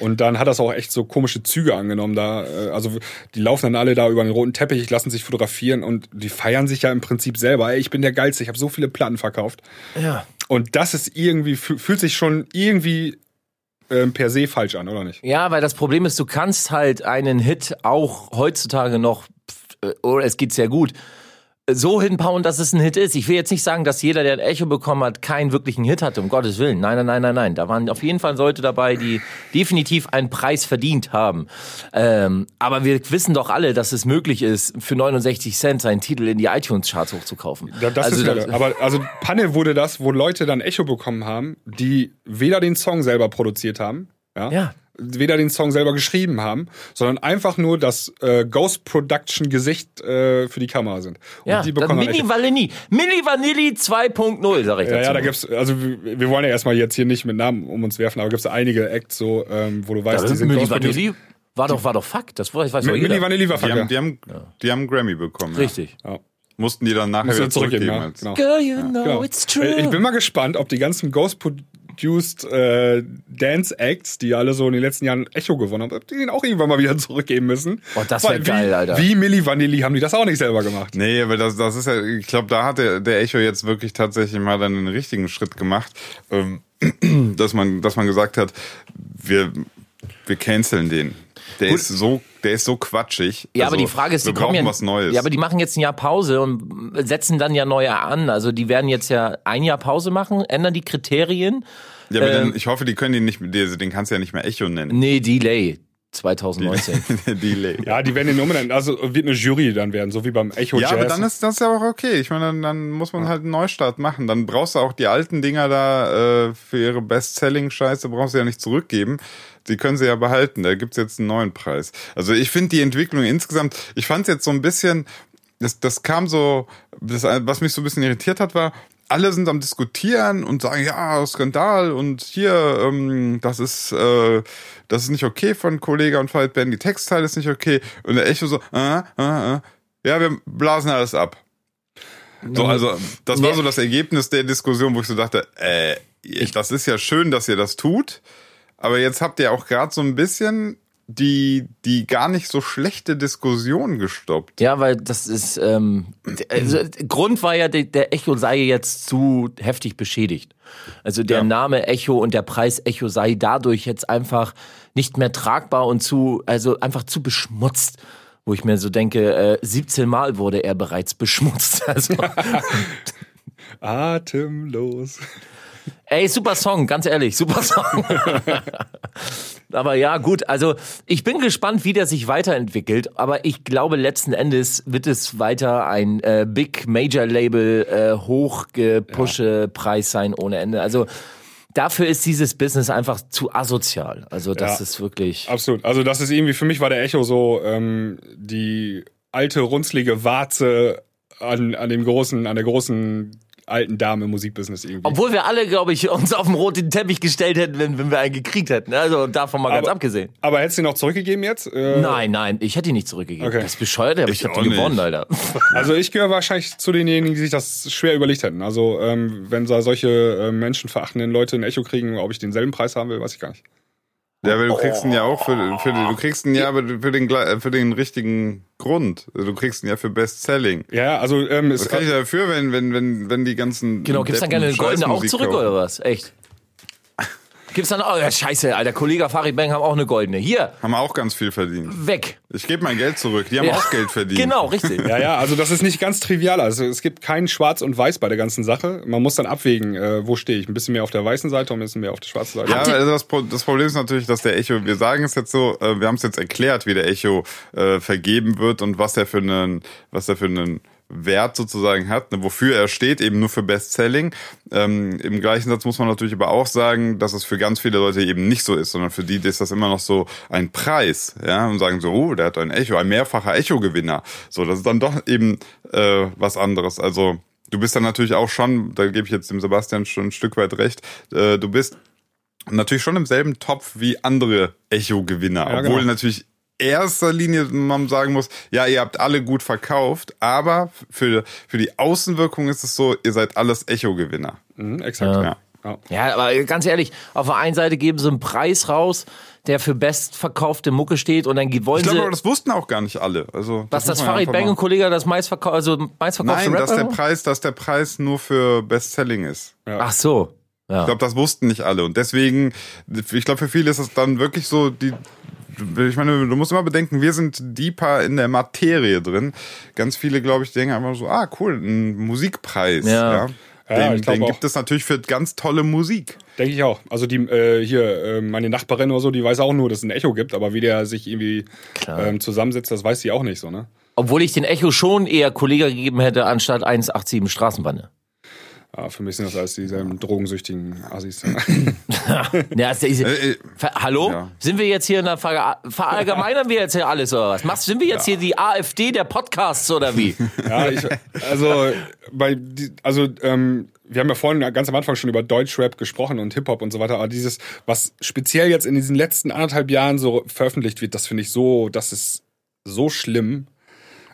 Und dann hat das auch echt so komische Züge angenommen. Da, äh, also die laufen dann alle da über den roten Teppich, lassen sich fotografieren und die feiern sich ja im Prinzip selber. Ey, ich bin der Geilste, ich habe so viele Platten verkauft. Ja. Und das ist irgendwie, fü- fühlt sich schon irgendwie ähm, per se falsch an, oder nicht? Ja, weil das Problem ist, du kannst halt einen Hit auch heutzutage noch, äh, oder es geht sehr gut, so hinbauen, dass es ein Hit ist. Ich will jetzt nicht sagen, dass jeder, der ein Echo bekommen hat, keinen wirklichen Hit hatte, um Gottes Willen. Nein, nein, nein, nein, nein. Da waren auf jeden Fall Leute dabei, die definitiv einen Preis verdient haben. Ähm, aber wir wissen doch alle, dass es möglich ist, für 69 Cent seinen Titel in die iTunes-Charts hochzukaufen. Ja, das also, ist das- aber also Panne wurde das, wo Leute dann Echo bekommen haben, die weder den Song selber produziert haben, ja, Ja. Weder den Song selber geschrieben haben, sondern einfach nur das äh, Ghost Production Gesicht äh, für die Kamera sind. Und ja, die bekommen dann Mini. Vanilli. Mini wir 2.0, sag ich Ja, dazu. ja, da gibt's, also wir wir wollen ja erstmal jetzt hier nicht mit Namen um uns werfen, aber gibt's einige Acts so, ähm, wo du weißt, Ja, die sind Milli Ghost. Vanilli war doch, war doch Fakt. Das weiß, weiß Milli jeder. Vanilli war Die haben, die haben, die haben einen Grammy bekommen. Richtig. Ja. Mussten die dann nachher wieder zurückgeben, ja. Genau. Girl, you know Genau. it's true. Ich bin mal gespannt, ob die ganzen Ghost Pro- mass-produced äh, Dance-Acts, die alle so in den letzten Jahren Echo gewonnen haben, die ihn auch irgendwann mal wieder zurückgeben müssen. Boah, das wär Weil wie, geil, Alter. Wie Milli Vanilli haben die das auch nicht selber gemacht. Nee, aber das, das ist ja, ich glaube, da hat der, der Echo jetzt wirklich tatsächlich mal dann den richtigen Schritt gemacht, ähm, dass man, dass man gesagt hat, wir, wir canceln den. Der ist so, der ist so quatschig. Ja, Also, aber die Frage ist, wir die kommen brauchen ja, was Neues. Ja, aber die machen jetzt ein Jahr Pause und setzen dann ja neue an. Also die werden jetzt ja ein Jahr Pause machen, ändern die Kriterien. Ja, aber ähm, dann, ich hoffe, die können den nicht, den den kannst du ja nicht mehr Echo nennen. Nee, Delay 2019. Delay. Ja, die werden den umbenennen. Also wird eine Jury dann werden, so wie beim Echo Ja, Jazz. aber dann ist das ja auch okay. Ich meine, dann, dann muss man halt einen Neustart machen. Dann brauchst du auch die alten Dinger da äh, für ihre Best-Selling-Scheiße, brauchst du ja nicht zurückgeben. Die können sie ja behalten. Da gibt's jetzt einen neuen Preis. Also ich finde die Entwicklung insgesamt, ich fand jetzt so ein bisschen, das, das kam so, das, was mich so ein bisschen irritiert hat, war, alle sind am diskutieren und sagen, ja, Skandal und hier, ähm, das ist, äh, das ist nicht okay von Kollega und Fight Band, die Textteile ist nicht okay. Und der Echo so, äh, äh, äh, ja, wir blasen alles ab. So, also, das war so das Ergebnis der Diskussion, wo ich so dachte, äh, das ist ja schön, dass ihr das tut, aber jetzt habt ihr auch gerade so ein bisschen die, die gar nicht so schlechte Diskussion gestoppt. ja, weil das ist, ähm, also, Grund war ja, der, der Echo sei jetzt zu heftig beschädigt. Also der Ja. Name Echo und der Preis Echo sei dadurch jetzt einfach nicht mehr tragbar und zu, also einfach zu beschmutzt. Wo ich mir so denke, äh, 17 Mal wurde er bereits beschmutzt. Also, Atemlos. Ey, super Song, ganz ehrlich, super Song. aber ja, gut, also ich bin gespannt, wie der sich weiterentwickelt, aber ich glaube, letzten Endes wird es weiter ein äh, Big Major Label äh, hochgepushe Preis sein ohne Ende. Also dafür ist dieses Business einfach zu asozial. Also das Ja. ist wirklich. Absolut. Also das ist irgendwie, für mich war der Echo so ähm, die alte, runzlige Warze an, an dem großen, an der großen alten Dame im Musikbusiness irgendwie. Obwohl wir alle, glaube ich, uns auf den roten Teppich gestellt hätten, wenn, wenn wir einen gekriegt hätten. Also davon mal ganz Aber- abgesehen. Aber hättest du ihn noch zurückgegeben jetzt? Äh, Nein, nein, ich hätte ihn nicht zurückgegeben. Okay. Das ist bescheuert, aber ich, Ich hab auch die gewonnen. Alter. Also ich gehöre wahrscheinlich zu denjenigen, die sich das schwer überlegt hätten. Also ähm, wenn da solche äh, menschenverachtenden Leute ein Echo kriegen, ob ich denselben Preis haben will, weiß ich gar nicht. Ja, aber du kriegst ihn ja auch für, für den, du kriegst ihn ja aber für den, für den richtigen Grund. Also Du kriegst ihn ja für Best-Selling. Ja, also ähm, Was es, kann ich dafür, wenn, wenn, wenn, wenn die ganzen. Genau, gibt's dann gerne eine goldene auch zurück kaufen? oder was? Echt? Gibt's dann, oh ja, scheiße, Alter, Kollege Farid Bang haben auch eine goldene. Hier, Haben auch ganz viel verdient. weg. Ich gebe mein Geld zurück. Die haben Ja. auch Geld verdient. Genau, richtig. ja, ja, also das ist nicht ganz trivial. Also es gibt kein Schwarz und Weiß bei der ganzen Sache. Man muss dann abwägen, äh, wo stehe ich. Ein bisschen mehr auf der weißen Seite und ein bisschen mehr auf der schwarzen Seite. Ja, also das, Pro- das Problem ist natürlich, dass der Echo, wir sagen es jetzt so, äh, wir haben es jetzt erklärt, wie der Echo äh, vergeben wird und was er für einen, was er für einen Wert sozusagen hat, ne, wofür er steht, eben nur für Bestselling. Ähm, Im gleichen Satz muss man natürlich aber auch sagen, dass es für ganz viele Leute eben nicht so ist, sondern für die ist das immer noch so ein Preis, ja, und sagen so, oh, der hat ein Echo, ein mehrfacher Echo-Gewinner. So, das ist dann doch eben äh, was anderes. Also du bist dann natürlich auch schon, da gebe ich jetzt dem Sebastian schon ein Stück weit recht, äh, du bist natürlich schon im selben Topf wie andere Echo-Gewinner. Ja, obwohl genau. natürlich erster Linie man sagen muss, ja, ihr habt alle gut verkauft, aber für, für die Außenwirkung ist es so, ihr seid alles Echo-Gewinner. Mhm, exakt. Ja. Ja. Ja, aber ganz ehrlich, auf der einen Seite geben sie einen Preis raus, der für bestverkaufte Mucke steht und dann wollen Ich glaube, sie, aber das wussten auch gar nicht alle. Also, was das muss man Farid Bang und Kollege das meistverkau also meistverkaufte Nein, dass der Rapper? Preis, dass der Preis nur für Bestselling ist. Ach so. Ja. Ich glaube, das wussten nicht alle. Und deswegen, ich glaube, für viele ist es dann wirklich so, die, ich meine, du musst immer bedenken, wir sind deeper in der Materie drin. Ganz viele, glaube ich, denken einfach so, ah, cool, ein Musikpreis. Ja. Ja. Ja, Den, ich glaub den gibt es natürlich für ganz tolle Musik. Denke ich auch. Also die äh, hier, äh, meine Nachbarin oder so, die weiß auch nur, dass es ein Echo gibt, aber wie der sich irgendwie ähm, zusammensetzt, das weiß sie auch nicht so, ne? Obwohl ich den Echo schon eher Kollege gegeben hätte, anstatt 187 Straßenbahn. Ja, für mich sind das alles dieselben drogensüchtigen Assis. Ja, ist, ist, Äh, äh, Ver- Hallo? ja. Sind wir jetzt hier in der Ver verallgemeinern wir jetzt hier alles oder was? Machst, sind wir jetzt hier die AfD der Podcasts oder wie? ja, ich, also bei also ähm, wir haben ja vorhin ganz am Anfang schon über Deutschrap gesprochen und Hip-Hop und so weiter, aber dieses, was speziell jetzt in diesen letzten anderthalb Jahren so veröffentlicht wird, das finde ich so, das ist so schlimm.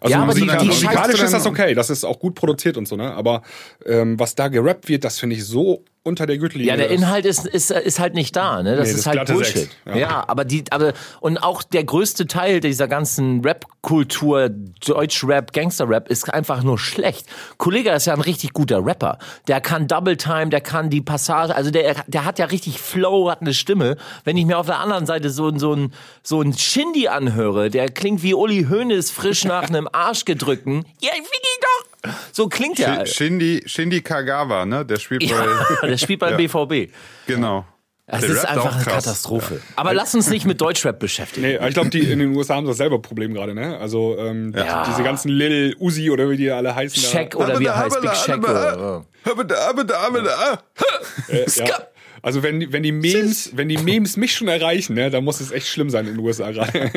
Also Ja, aber die- die musikalisch ist das okay, das ist auch gut produziert und so, ne? Aber ähm, was da gerappt wird, das finde ich so unter der Gürtellinie. Ja, der Inhalt ist, ist, ist halt nicht da, ne? Das Nee, ist das halt Bullshit. Ja. ja. aber die, aber, und auch der größte Teil dieser ganzen Rap-Kultur, Deutsch-Rap, Gangster-Rap, ist einfach nur schlecht. Kollege ist ja ein richtig guter Rapper. Der kann Double Time, der kann die Passage, also der, der hat ja richtig Flow, hat eine Stimme. Wenn ich mir auf der anderen Seite so, ein- so ein, so ein Shindy anhöre, der klingt wie Uli Hoeneß frisch nach einem Arschgedrückten. Ja, ich will doch! So klingt der. Sh- Shindy, Shindy Kagawa, ne? Der spielt Ja, bei. der spielt beim Ja. BVB. Genau. Es ist einfach eine krass. Katastrophe. Aber lass uns nicht mit Deutschrap beschäftigen. Nee, ich glaube, die in den USA haben das selber Problem gerade, ne? Also ähm, Ja. diese ganzen Lil Uzi oder wie die alle heißen. Check oder wie er heißt, Big Check Äh, ja. Also wenn, die- wenn die Memes, wenn die Memes mich schon erreichen, ne, dann muss es echt schlimm sein in den USA gerade.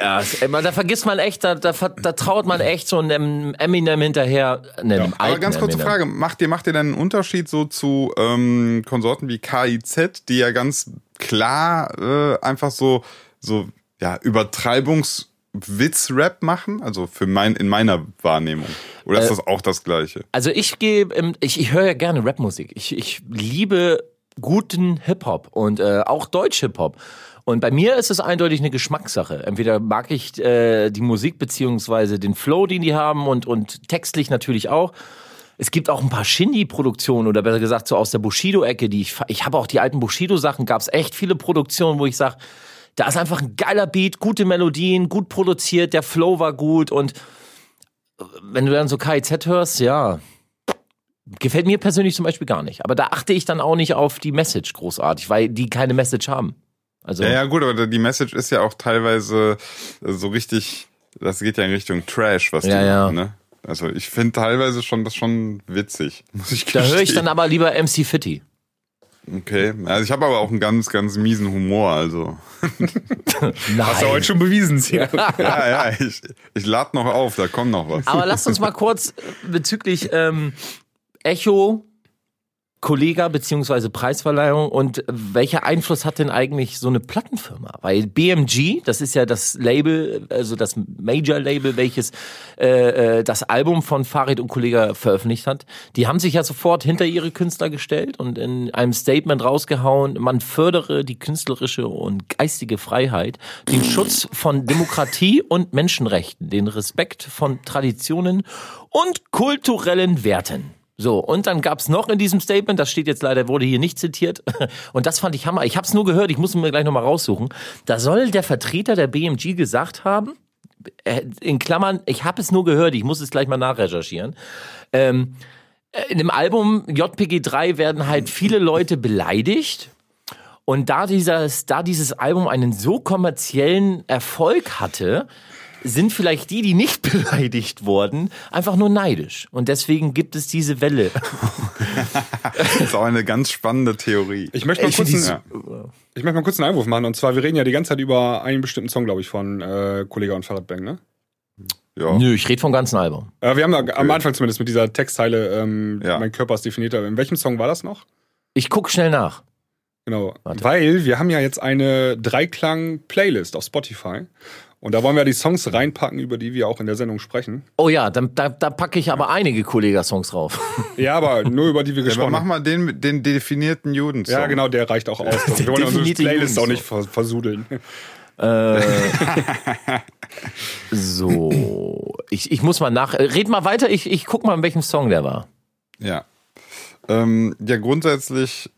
Ja, da vergisst man echt, da, da, da traut man echt so einem Eminem hinterher. Ne, einem Aber ganz kurze Eminem. Frage, macht ihr, macht ihr denn einen Unterschied so zu ähm, Konsorten wie KIZ, die ja ganz klar äh, einfach so, so ja, Übertreibungswitz-Rap machen? Also für mein, in meiner Wahrnehmung. Oder ist das auch das Gleiche? Also ich gehe, im- ich, ich höre ja gerne Rapmusik. Ich, ich liebe guten Hip-Hop und äh, auch Deutsch-Hip-Hop. Und bei mir ist es eindeutig eine Geschmackssache. Entweder mag ich äh, die Musik beziehungsweise den Flow, den die haben und, und textlich natürlich auch. Es gibt auch ein paar Shindy-Produktionen oder besser gesagt so aus der Bushido-Ecke, die ich ich habe auch die alten Bushido-Sachen, gab es echt viele Produktionen, wo ich sage, da ist einfach ein geiler Beat, gute Melodien, gut produziert, der Flow war gut und wenn du dann so KIZ hörst, ja, gefällt mir persönlich zum Beispiel gar nicht. Aber da achte ich dann auch nicht auf die Message großartig, weil die keine Message haben. Also Ja, ja, gut, aber die Message ist ja auch teilweise so richtig, das geht ja in Richtung Trash, was die Ja, ja. machen, ne? Also ich finde teilweise schon das schon witzig, muss ich da höre ich dann gestehen. aber lieber MC Fitty. Okay, also ich habe aber auch einen ganz, ganz miesen Humor, also. Nein. Hast du heute schon bewiesen, Sia. Ja, ja, ich, ich lade noch auf, da kommt noch was. Aber lasst uns mal kurz bezüglich ähm, Echo, Kollega beziehungsweise Preisverleihung und welcher Einfluss hat denn eigentlich so eine Plattenfirma? Weil BMG, das ist ja das Label, also das Major-Label, welches äh, äh, das Album von Farid und Kollega veröffentlicht hat, die haben sich ja sofort hinter ihre Künstler gestellt und in einem Statement rausgehauen, man fördere die künstlerische und geistige Freiheit, den Schutz von Demokratie und Menschenrechten, den Respekt von Traditionen und kulturellen Werten. So, und dann gab's noch in diesem Statement, das steht jetzt leider, wurde hier nicht zitiert, und das fand ich Hammer. Ich habe es nur gehört, ich muss mir gleich nochmal raussuchen. Da soll der Vertreter der BMG gesagt haben, äh, in Klammern, ich habe es nur gehört, ich muss es gleich mal nachrecherchieren. Ähm, äh, in dem Album JPG 3 werden halt viele Leute beleidigt. Und da, dieses, da dieses Album einen so kommerziellen Erfolg hatte, sind vielleicht die, die nicht beleidigt wurden, einfach nur neidisch. Und deswegen gibt es diese Welle. Das ist auch eine ganz spannende Theorie. Ich möchte mal Ich kurz einen, ich möchte mal kurz einen Einwurf machen. Und zwar, wir reden ja die ganze Zeit über einen bestimmten Song, glaube ich, von äh, Kollega und Fahrradbang, ne? Ja. Nö, ich rede vom ganzen Album. Äh, wir haben da am Anfang zumindest mit dieser Textzeile, ähm, Ja. mein Körper ist definierter. In welchem Song war das noch? Ich guck schnell nach. Genau. Warte. Weil wir haben ja jetzt eine Dreiklang-Playlist auf Spotify. Und da wollen wir die Songs reinpacken, über die wir auch in der Sendung sprechen. Oh ja, dann, da, da packe ich aber einige Kollega-Songs drauf. Ja, aber nur über die wir Ja, aber gesprochen mach haben. mal den, mit den definierten Juden. Ja, genau, der reicht auch aus. Wir wollen unsere Playlist auch nicht vers versudeln. So, ich, ich muss mal nach. äh, Red mal weiter, ich, ich guck mal, in welchem Song der war. Ja. Ähm, ja, grundsätzlich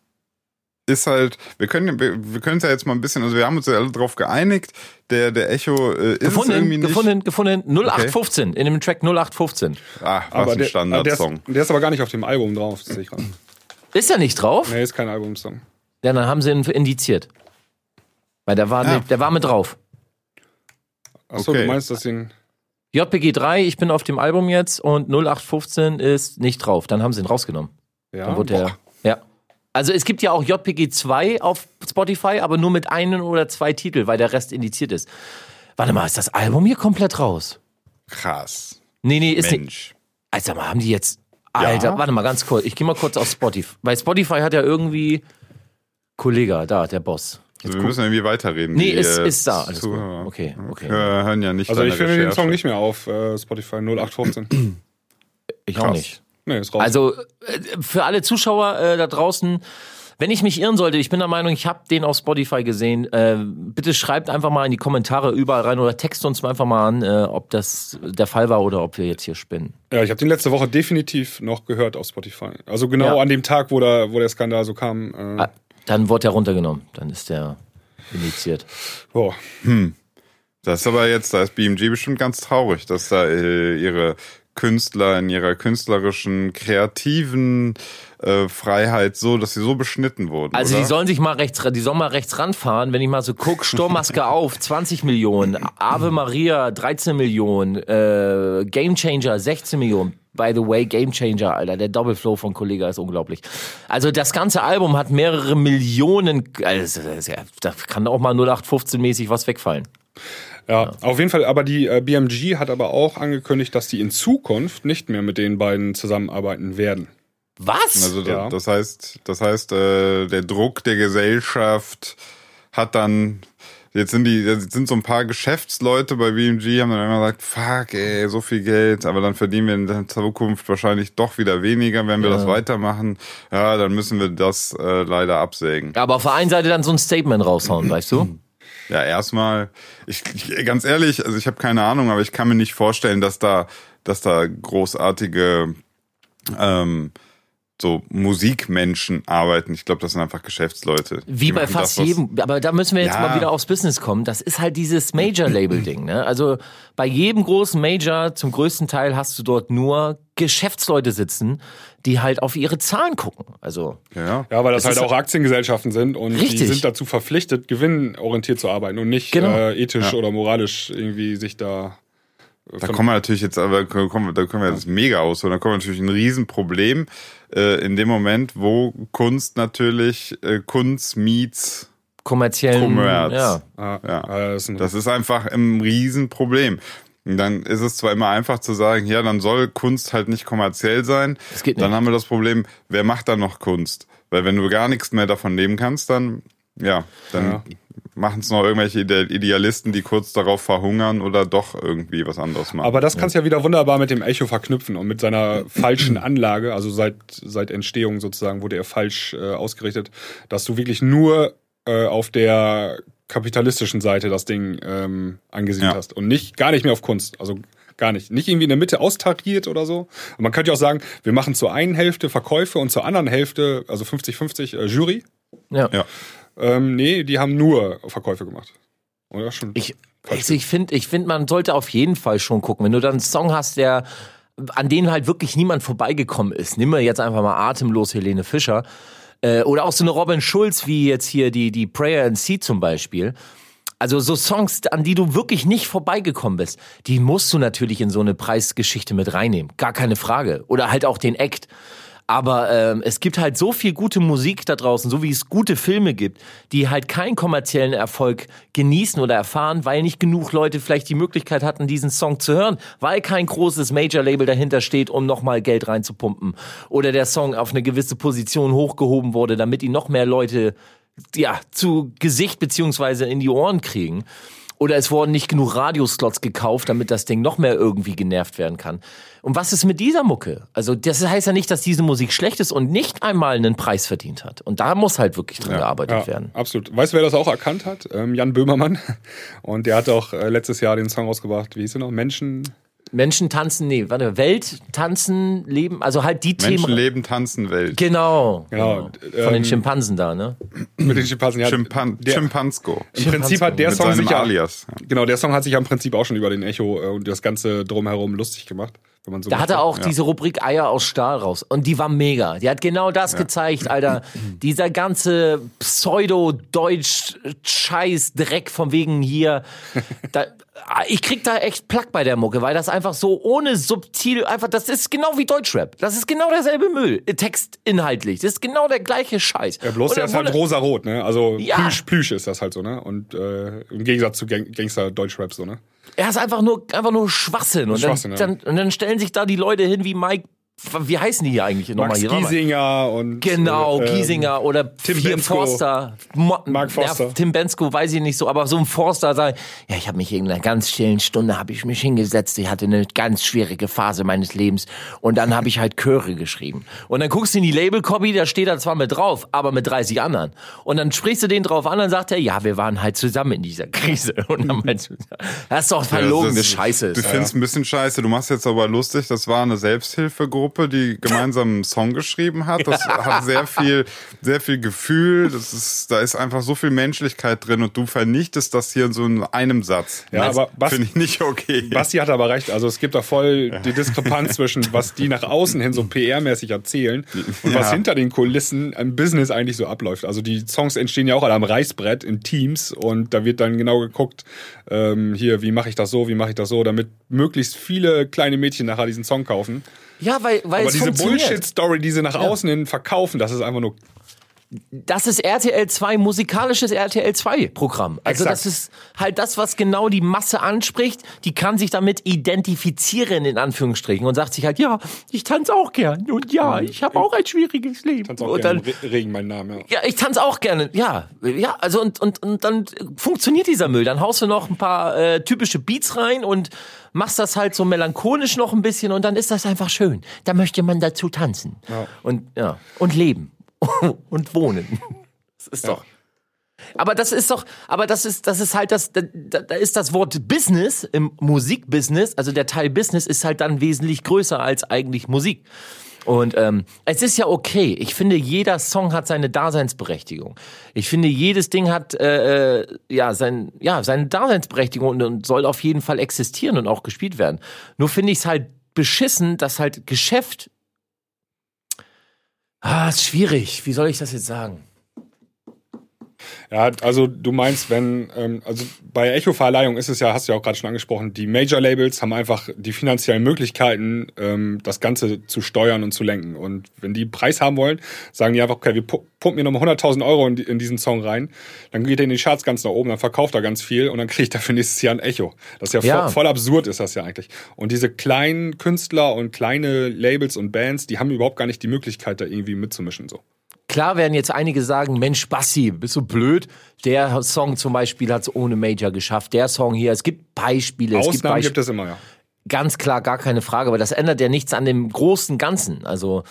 ist halt, wir können wir, können es ja jetzt mal ein bisschen, also wir haben uns ja alle drauf geeinigt, der, der Echo äh, ist es irgendwie Gefunden, nicht. gefunden, gefunden. 0815, in dem Track 0815. Ah, was Aber ein der, Standardsong. Der ist, der ist aber gar nicht auf dem Album drauf, das sehe ich gerade. Ist er nicht drauf? Nee, ist kein Albumsong. Ja, dann haben sie ihn indiziert. Weil der war, Ja. mit, der war mit drauf. Achso, Okay. du meinst, dass ihn. JPG 3, ich bin auf dem Album jetzt und 0815 ist nicht drauf. Dann haben sie ihn rausgenommen. Ja. Dann wurde der, ja. Also es gibt ja auch JPG 2 auf Spotify, aber nur mit einem oder zwei Titel, weil der Rest indiziert ist. Warte mal, ist das Album hier komplett raus? Krass. Nee, nee, ist nicht. Mensch. Also mal, haben die jetzt. Alter, warte mal ganz kurz. Ich gehe mal kurz auf Spotify. Weil Spotify hat ja irgendwie. Kollega, da, der Boss. Also wir müssen irgendwie weiterreden. Nee, ist, äh, ist da. Alles gut. Okay, okay. Hör- Hören ja nicht Also ich finde den. Song nicht mehr auf äh, Spotify 0815. Ich auch krass. nicht. Nee, ist raus. Also äh, für alle Zuschauer äh, da draußen, wenn ich mich irren sollte, ich bin der Meinung, ich habe den auf Spotify gesehen. Äh, bitte schreibt einfach mal in die Kommentare überall rein oder text uns einfach mal an, äh, ob das der Fall war oder ob wir jetzt hier spinnen. ja, ich habe den letzte Woche definitiv noch gehört auf Spotify. Also genau Ja. an dem Tag, wo, da, wo der Skandal so kam. Äh, Ah, Dann wurde er runtergenommen, dann ist der initiiert. boah. Das ist aber jetzt, da ist BMG bestimmt ganz traurig, dass da äh, ihre Künstler in ihrer künstlerischen, kreativen äh, Freiheit so, dass sie so beschnitten wurden. Also oder? die sollen sich mal rechts, die sollen mal rechts ranfahren, wenn ich mal so guck, Sturmmaske auf, 20 Millionen, Ave Maria 13 Millionen, äh, Game Changer 16 Millionen. By the way, Game Changer, Alter, der Doppelflow von Kollega ist unglaublich. Also das ganze Album hat mehrere Millionen, also da kann auch mal 0815 mäßig was wegfallen. Ja, auf jeden Fall. Aber die äh, BMG hat aber auch angekündigt, dass die in Zukunft nicht mehr mit den beiden zusammenarbeiten werden. Was? Also Ja. das heißt, das heißt, äh, der Druck der Gesellschaft hat dann jetzt sind die jetzt sind so ein paar Geschäftsleute bei BMG haben dann immer gesagt, fuck, ey, so viel Geld, aber dann verdienen wir in der Zukunft wahrscheinlich doch wieder weniger, wenn wir das weitermachen. Ja, dann müssen wir das äh, leider absägen. Aber auf der einen Seite dann so ein Statement raushauen, weißt du? Ja, erstmal, ich, ich ganz ehrlich, also ich habe keine Ahnung, aber ich kann mir nicht vorstellen, dass da, dass da großartige ähm, so Musikmenschen arbeiten. Ich glaube, das sind einfach Geschäftsleute. Wie bei fast das, jedem, aber da müssen wir jetzt Ja. mal wieder aufs Business kommen. Das ist halt dieses Major-Label-Ding. Ne? Also bei jedem großen Major, zum größten Teil hast du dort nur Geschäftsleute sitzen, die halt auf ihre Zahlen gucken. Also Ja. Ja, weil das, Das halt auch Aktiengesellschaften sind und die Richtig. sind dazu verpflichtet, gewinnorientiert zu arbeiten und nicht Genau. äh, ethisch Ja. oder moralisch irgendwie sich da. äh, Da kommen wir natürlich jetzt, aber kommen, wir- da können wir jetzt mega ausholen. Da kommen wir natürlich ein Riesenproblem äh, in dem Moment, wo Kunst natürlich äh, Kunst meets kommerziellen, Commerz. ja. Ah, Ja. ah, das ist ein, Das ist einfach ein Riesenproblem. Und dann ist es zwar immer einfach zu sagen, ja, dann soll Kunst halt nicht kommerziell sein. Das geht Dann nicht. haben wir das Problem, wer macht dann noch Kunst? Weil wenn du gar nichts mehr davon leben kannst, dann, ja, dann Ja. machen es noch irgendwelche Ide- Idealisten, die kurz darauf verhungern oder doch irgendwie was anderes machen. aber das kannst du ja wieder wunderbar mit dem Echo verknüpfen und mit seiner falschen Anlage, also seit, seit Entstehung sozusagen wurde er falsch äh, ausgerichtet, dass du wirklich nur äh, auf der kapitalistischen Seite das Ding ähm, angesiedelt Ja. hast und nicht gar nicht mehr auf Kunst. Also gar nicht. Nicht irgendwie in der Mitte austariert oder so. Und man könnte ja auch sagen, wir machen zur einen Hälfte Verkäufe und zur anderen Hälfte, also 50-50 äh, Jury. ja. ja. Ähm, nee, die haben nur Verkäufe gemacht. Oder schon? Ich, also ich finde, ich find, man sollte auf jeden Fall schon gucken. Wenn du dann einen Song hast, der an den halt wirklich niemand vorbeigekommen ist, nimm mir jetzt einfach mal atemlos Helene Fischer äh, oder auch so eine Robin Schulz wie jetzt hier die die Prayer and Sea zum Beispiel. Also so Songs, an die du wirklich nicht vorbeigekommen bist, die musst du natürlich in so eine Preisgeschichte mit reinnehmen, gar keine Frage. Oder halt auch den Act. Aber ähm, es gibt halt so viel gute Musik da draußen, so wie es gute Filme gibt, die halt keinen kommerziellen Erfolg genießen oder erfahren, weil nicht genug Leute vielleicht die Möglichkeit hatten, diesen Song zu hören, weil kein großes Major-Label dahinter steht, um nochmal Geld reinzupumpen. Oder der Song auf eine gewisse Position hochgehoben wurde, damit ihn noch mehr Leute ja, zu Gesicht beziehungsweise in die Ohren kriegen. Oder es wurden nicht genug Radioslots gekauft, damit das Ding noch mehr irgendwie genervt werden kann. Und was ist mit dieser Mucke? Also das heißt ja nicht, dass diese Musik schlecht ist und nicht einmal einen Preis verdient hat. Und da muss halt wirklich dran gearbeitet ja, werden. Absolut. Weißt du, wer das auch erkannt hat? Ähm, Jan Böhmermann. Und der hat auch äh, letztes Jahr den Song rausgebracht. Wie hieß er noch? Menschen. Menschen tanzen, nee, warte, Welt, tanzen, leben, also halt die Menschen Themen. leben, tanzen, Welt. Genau. Genau, genau. Von den ähm, Schimpansen da, ne? Mit den Schimpansen. Ja, Chimpan der, Chimpansko. Im Prinzip hat der Mit Song sich ja, Alias. Genau, der Song hat sich ja im Prinzip auch schon über den Echo äh, und das ganze drumherum lustig gemacht. Wenn man so Da hat er möchte. auch diese Rubrik Eier aus Stahl raus. Und die war mega. Die hat genau das gezeigt, Alter. Dieser ganze Pseudo-Deutsch-Scheiß-Dreck von wegen hier. Da, ich krieg da echt Plack bei der Mucke, weil das einfach so ohne subtil, einfach, das ist genau wie Deutschrap. Das ist genau derselbe Müll. Textinhaltlich. Das ist genau der gleiche Scheiß. Ja, bloß der ist halt rosa-rot, ne? Also Ja. Plüsch, Plüsch ist das halt so, ne? Und äh, im Gegensatz zu Gang Gangster-Deutschrap so, ne? Er ist einfach nur, einfach nur Schwachsinn. Und, Schwachsinn, ja. dann, dann, und dann stellen sich da die Leute hin wie Mike wie heißen die hier eigentlich nochmal Max hier? Giesinger und Genau, äh, Giesinger oder Tim hier Bensko. Forster. Mo Mark Forster. Ja, Tim Bensko, weiß ich nicht so, aber so ein Forster sagt, ja, ich habe mich in einer ganz stillen Stunde habe ich mich hingesetzt, ich hatte eine ganz schwierige Phase meines Lebens und dann habe ich halt Chöre geschrieben. Und dann guckst du in die Label-Copy, da steht er zwar mit drauf, aber mit 30 anderen. Und dann sprichst du den drauf an, dann sagt er, ja, wir waren halt zusammen in dieser Krise. Und dann meinst du, das ist doch verlogene das- Scheiße. Du findest ein bisschen scheiße. Du machst jetzt aber lustig. Das war eine Selbsthilfegruppe, die gemeinsam einen Song geschrieben hat. Das hat sehr viel, sehr viel Gefühl. Das ist, da ist einfach so viel Menschlichkeit drin und du vernichtest das hier in so in einem Satz. Ja, das aber was- finde ich nicht okay. Basti hat aber recht. Also es gibt da voll die Diskrepanz zwischen, was die nach außen hin so PR-mäßig erzählen und was Ja. hinter den Kulissen im Business eigentlich so abläuft. Also die Songs entstehen ja auch alle am Reißbrett in Teams und da wird dann genau geguckt, ähm, hier, wie mache ich das so, wie mache ich das so, damit möglichst viele kleine Mädchen nachher diesen Song kaufen. ja, weil, weil Aber es diese. Bullshit-Story, die sie nach außen hin verkaufen, das ist einfach nur das ist RTL 2, musikalisches RTL 2 Programm. Also Exakt. das ist halt das, was genau die Masse anspricht. Die kann sich damit identifizieren, in Anführungsstrichen, und sagt sich halt, ja, ich tanze auch gern. Und ja, ich habe auch ein schwieriges Leben. Tanz auch und gerne dann, Re- Regen, mein Name. Ja. ja, ich tanze auch gerne. Ja, ja, also und, und, und dann funktioniert dieser Müll. Dann haust du noch ein paar äh, typische Beats rein und machst das halt so melancholisch noch ein bisschen und dann ist das einfach schön. Da möchte man dazu tanzen. Und ja, und leben. und wohnen. Das ist doch. Aber das ist doch, aber das ist, das ist halt das, da, da da ist das Wort Business im Musikbusiness, also der Teil Business ist halt dann wesentlich größer als eigentlich Musik. Und ähm, es ist ja okay. Ich finde, jeder Song hat seine Daseinsberechtigung. Ich finde, jedes Ding hat äh, äh, ja sein, ja seine Daseinsberechtigung und, und soll auf jeden Fall existieren und auch gespielt werden. Nur finde ich es halt beschissen, dass halt Geschäft Ah, ist schwierig. Wie soll ich das jetzt sagen? Ja, also du meinst, wenn, ähm, also bei Echo-Verleihung ist es ja, hast du ja auch gerade schon angesprochen, die Major-Labels haben einfach die finanziellen Möglichkeiten, ähm, das Ganze zu steuern und zu lenken. Und wenn die Preis haben wollen, sagen die einfach, okay, wir pu- pumpen hier nochmal 100.000 Euro in, in diesen Song rein, dann geht er in die Charts ganz nach oben, dann verkauft er ganz viel und dann kriegt er für nächstes Jahr ein Echo. Das ist ja, Ja. Voll, voll absurd, ist das ja eigentlich. Und diese kleinen Künstler und kleine Labels und Bands, die haben überhaupt gar nicht die Möglichkeit, da irgendwie mitzumischen, so. Klar werden jetzt einige sagen, Mensch, Bassi, bist du blöd? Der Song zum Beispiel hat es ohne Major geschafft. Der Song hier, es gibt Beispiele. es gibt, Ausnahmen Beisp gibt es immer, ja. Ganz klar, gar keine Frage. Aber das ändert ja nichts an dem großen Ganzen. Also,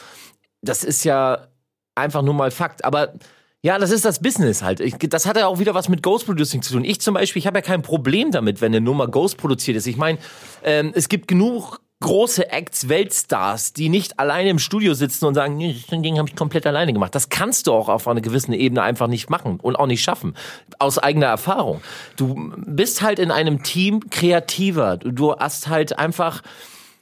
das ist ja einfach nur mal Fakt. Aber ja, das ist das Business halt. Ich, das hat ja auch wieder was mit Ghost Producing zu tun. Ich zum Beispiel, ich habe ja kein Problem damit, wenn eine Nummer Ghost produziert ist. Ich meine, ähm, es gibt genug große Acts, Weltstars, die nicht alleine im Studio sitzen und sagen, nee, das Ding habe ich komplett alleine gemacht. Das kannst du auch auf einer gewissen Ebene einfach nicht machen und auch nicht schaffen. Aus eigener Erfahrung. Du bist halt in einem Team kreativer. Du- Du hast halt einfach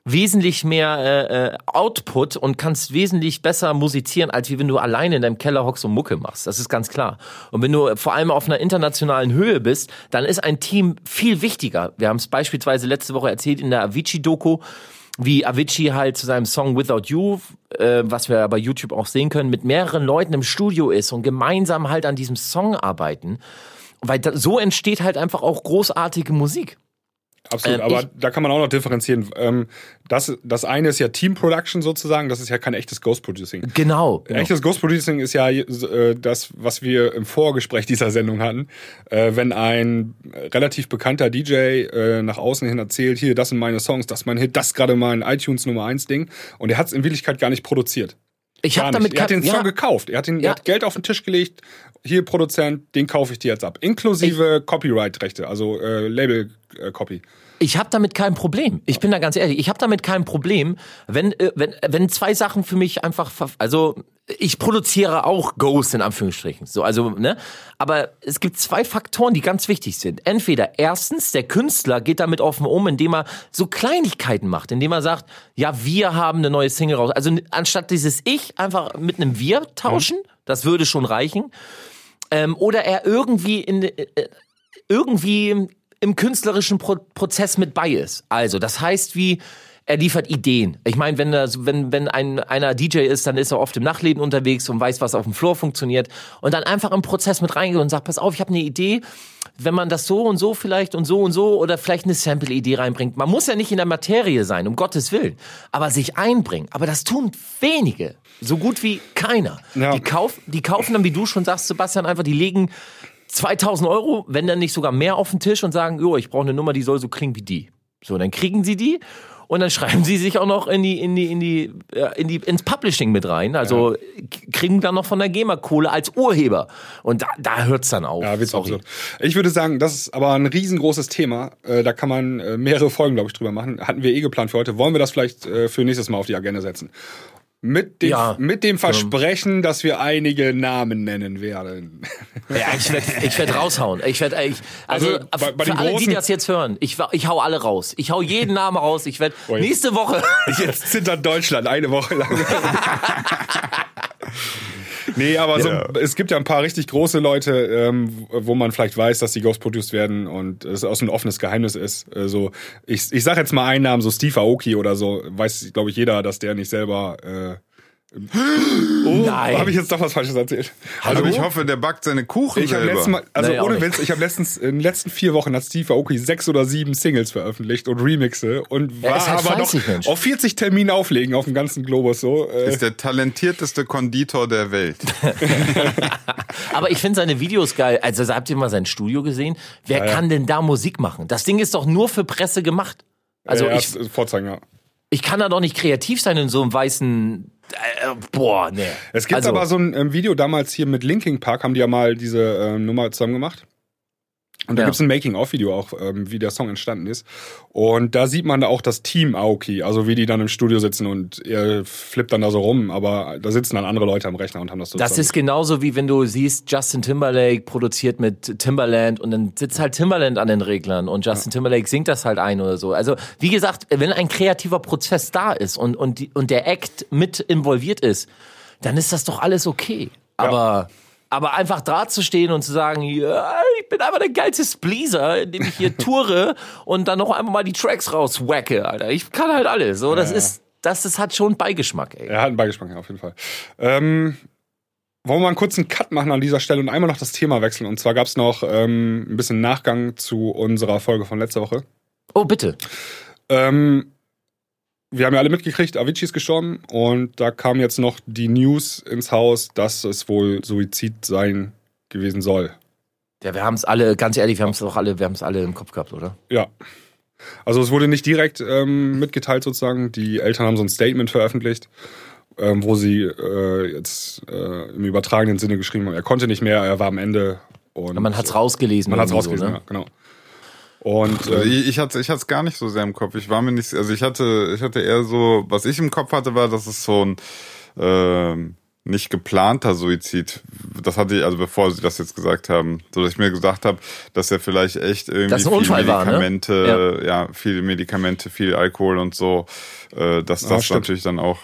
wesentlich mehr äh, äh, Output und kannst wesentlich besser musizieren, als wie wenn du alleine in deinem Keller hockst und Mucke machst. Das ist ganz klar. Und wenn du vor allem auf einer internationalen Höhe bist, dann ist ein Team viel wichtiger. Wir haben es beispielsweise letzte Woche erzählt in der Avicii-Doku, wie Avicii halt zu seinem Song Without You, äh, was wir bei YouTube auch sehen können, mit mehreren Leuten im Studio ist und gemeinsam halt an diesem Song arbeiten. Weil da, so entsteht halt einfach auch großartige Musik. Absolut, Ähm, aber ich- da kann man auch noch differenzieren. Ähm, das, das eine ist ja Team Production sozusagen, das ist ja kein echtes Ghost Producing. Genau. genau. Echtes Ghost Producing ist ja äh, das, was wir im Vorgespräch dieser Sendung hatten. Äh, wenn ein relativ bekannter DJ äh, nach außen hin erzählt, hier, das sind meine Songs, das ist mein Hit, das gerade mein iTunes Nummer 1 Ding. Und er hat es in Wirklichkeit gar nicht produziert. Ich habe damit. Er hat den Song ja. gekauft. Er hat, den, Ja. er hat Geld auf den Tisch gelegt. Hier, Produzent, den kaufe ich dir jetzt ab. Inklusive Copyright-Rechte, also äh, Label-Copy. Ich habe damit kein Problem. Ich bin da ganz ehrlich. Ich habe damit kein Problem, wenn, äh, wenn, wenn zwei Sachen für mich einfach, also ich produziere auch Ghost in Anführungsstrichen. So, also, ne? Aber es gibt zwei Faktoren, die ganz wichtig sind. Entweder erstens, der Künstler geht damit offen um, indem er so Kleinigkeiten macht, indem er sagt, ja, wir haben eine neue Single raus. Also anstatt dieses Ich einfach mit einem Wir tauschen, das würde schon reichen. Ähm, oder er irgendwie in äh, irgendwie im künstlerischen Pro Prozess mit bei ist. Also, das heißt, wie er liefert Ideen. Ich meine, wenn, das, wenn, wenn ein, einer DJ ist, dann ist er oft im Nachtleben unterwegs und weiß, was auf dem Floor funktioniert. Und dann einfach im Prozess mit reingeht und sagt, pass auf, ich habe eine Idee, wenn man das so und so vielleicht und so und so oder vielleicht eine Sample-Idee reinbringt. Man muss ja nicht in der Materie sein, um Gottes Willen, aber sich einbringen. Aber das tun wenige, so gut wie keiner. Ja. Die, kauf, die kaufen dann, wie du schon sagst, Sebastian, einfach, die legen 2000 Euro, wenn dann nicht sogar mehr auf den Tisch und sagen, jo, ich brauche eine Nummer, die soll so klingen wie die. So, dann kriegen sie die und dann schreiben sie sich auch noch in die, in die, in die, äh, in die, ins Publishing mit rein. Also kriegen dann noch von der GEMA Kohle als Urheber. Und da, da hört's dann auf. Ja, wird's auch so. Ich würde sagen, das ist aber ein riesengroßes Thema. Äh, da kann man äh, mehrere Folgen, glaube ich, drüber machen. Hatten wir eh geplant für heute. Wollen wir das vielleicht für nächstes Mal auf die Agenda setzen? Mit dem, Ja. mit dem Versprechen, dass wir einige Namen nennen werden. Ja, ich werde ich werd raushauen. Ich werde ich, also, Also, bei- bei für alle, die das jetzt hören, ich, ich hau alle raus. Ich hau jeden Namen raus. Ich werde Oh, nächste Woche. Jetzt zittert Deutschland eine Woche lang. nee, aber so, Ja. es gibt ja ein paar richtig große Leute, ähm, wo man vielleicht weiß, dass die Ghost produced werden und es aus ein offenes Geheimnis ist. Also ich, ich sag jetzt mal einen Namen, so Steve Aoki oder so, weiß, glaube ich, jeder, dass der nicht selber. Äh, oh, Nein. habe ich jetzt doch was Falsches erzählt? Also ich hoffe, der backt seine Kuchen Ich habe selber. letztes Mal, also Nee, ohne. Witz, ich habe letztens in den letzten vier Wochen hat Steve Aoki sechs oder sieben Singles veröffentlicht und Remixe und war ist halt aber noch Mensch. auf 40 Termine auflegen auf dem ganzen Globus so. Äh, ist der talentierteste Konditor der Welt. Aber ich finde seine Videos geil. Also habt ihr mal sein Studio gesehen? Wer kann denn da Musik machen? Das Ding ist doch nur für Presse gemacht. Also ja, ich, Vorzeigen, ja. ich kann da doch nicht kreativ sein in so einem weißen. Äh, boah, nee. Es gibt also, aber so ein ähm, Video damals hier mit Linkin Park, haben die ja mal diese ähm, Nummer zusammen gemacht. Und da Ja. gibt's ein Making-of-Video auch, ähm, wie der Song entstanden ist. Und da sieht man da auch das Team Aoki, also wie die dann im Studio sitzen und er flippt dann da so rum, aber da sitzen dann andere Leute am Rechner und haben das so Das ist genauso wie wenn du siehst, Justin Timberlake produziert mit Timberland und dann sitzt halt Timberland an den Reglern und Justin Timberlake singt das halt ein oder so. Also wie gesagt, wenn ein kreativer Prozess da ist und, und, die, und der Act mit involviert ist, dann ist das doch alles okay. Aber, aber einfach da zu stehen und zu sagen, ja, ich bin einfach der geilste Spleaser, indem ich hier toure und dann noch einmal mal die Tracks rauswacke, Alter. Ich kann halt alles. So, das Ja. ist, das, das hat schon Beigeschmack, ey. Er hat einen Beigeschmack, ja, auf jeden Fall. Ähm, wollen wir mal einen kurzen Cut machen an dieser Stelle und einmal noch das Thema wechseln? Und zwar gab's noch ähm, ein bisschen Nachgang zu unserer Folge von letzter Woche. Oh, bitte. Ähm, wir haben ja alle mitgekriegt, Avicii ist gestorben und da kam jetzt noch die News ins Haus, dass es wohl Suizid sein gewesen soll. Ja, wir haben es alle, ganz ehrlich, wir haben es doch alle, wir haben es alle im Kopf gehabt, oder? Ja. Also es wurde nicht direkt ähm, mitgeteilt sozusagen. Die Eltern haben so ein Statement veröffentlicht, ähm, wo sie äh, jetzt äh, im übertragenen Sinne geschrieben haben, er konnte nicht mehr, er war am Ende. Und Man hat's rausgelesen. Man hat's irgendwie rausgelesen, so, ja, ne? genau. Und äh, ich, ich hatte ich hatte es gar nicht so sehr im Kopf. Ich war mir nicht, also ich hatte ich hatte eher so, was ich im Kopf hatte, war, dass es so ein ähm, nicht geplanter Suizid. Das hatte ich, also bevor sie das jetzt gesagt haben, so dass ich mir gesagt habe, dass er vielleicht echt irgendwie Dass ein viel Unfall war, ne? Medikamente, ja. viele Medikamente, viel Alkohol und so, äh, dass das stimmt. natürlich dann auch,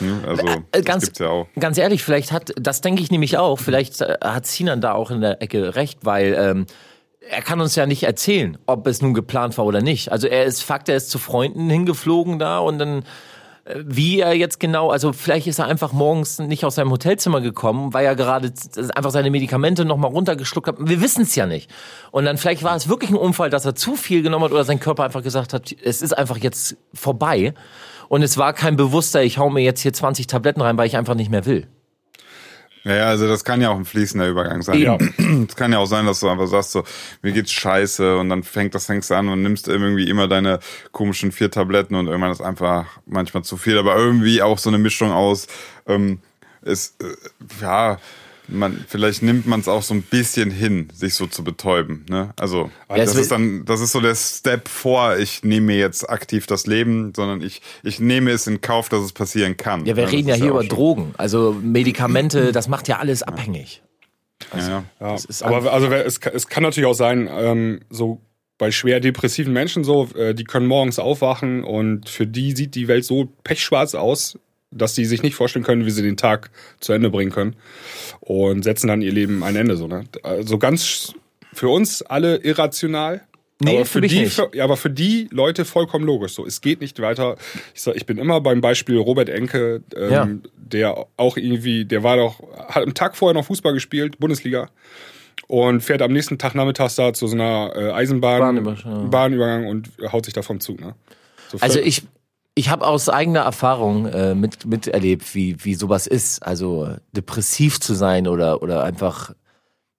ne, also Äh, das ganz- gibt's ja auch. Ganz ehrlich, vielleicht hat, das denke ich nämlich auch, vielleicht äh, hat Sinan da auch in der Ecke recht, weil ähm, er kann uns ja nicht erzählen, ob es nun geplant war oder nicht. Also er ist Fakt, er ist zu Freunden hingeflogen da und dann äh, wie er jetzt genau, also vielleicht ist er einfach morgens nicht aus seinem Hotelzimmer gekommen, weil er gerade einfach seine Medikamente nochmal runtergeschluckt hat. Wir wissen es ja nicht. Und dann vielleicht war es wirklich ein Unfall, dass er zu viel genommen hat oder sein Körper einfach gesagt hat, es ist einfach jetzt vorbei. Und es war kein bewusster, ich hau mir jetzt hier 20 Tabletten rein, weil ich einfach nicht mehr will. Ja, ja, also das kann ja auch ein fließender Übergang sein. Ja. Es kann ja auch sein, dass du einfach sagst so, mir geht's scheiße und dann fängt das fängst du an und nimmst irgendwie immer deine komischen vier Tabletten und irgendwann ist einfach manchmal zu viel, aber irgendwie auch so eine Mischung aus, ähm, ist, äh, ja, man, vielleicht nimmt man es auch so ein bisschen hin, sich so zu betäuben, ne? Also, Ja, das ist dann, das ist so der Step vor, ich nehme mir jetzt aktiv das Leben, sondern ich, ich nehme es in Kauf, dass es passieren kann. Ja, wir das reden ja hier über schon- Drogen. Also Medikamente, das macht ja alles abhängig. Ja, ja. Ja, Das ist aber also es, kann- es kann natürlich auch sein, ähm, so bei schwer depressiven Menschen so, äh, die können morgens aufwachen und für die sieht die Welt so pechschwarz aus, dass die sich nicht vorstellen können, wie sie den Tag zu Ende bringen können und setzen dann ihr Leben ein Ende so. Ne? Also ganz für uns alle irrational, Nee, aber für für, die. Für, ja, aber für die Leute vollkommen logisch. So, es geht nicht weiter. Ich sag, ich bin immer beim Beispiel Robert Enke, ähm, Ja. der auch irgendwie, der war doch, hat am Tag vorher noch Fußball gespielt, Bundesliga, und fährt am nächsten Tag nachmittags da zu so einer äh, Eisenbahn, Bahnübergang. Bahnübergang und haut sich da vom Zug. Ne? So Also ich, ich habe aus eigener Erfahrung äh, mit, miterlebt, wie, wie sowas ist. Also depressiv zu sein oder, oder einfach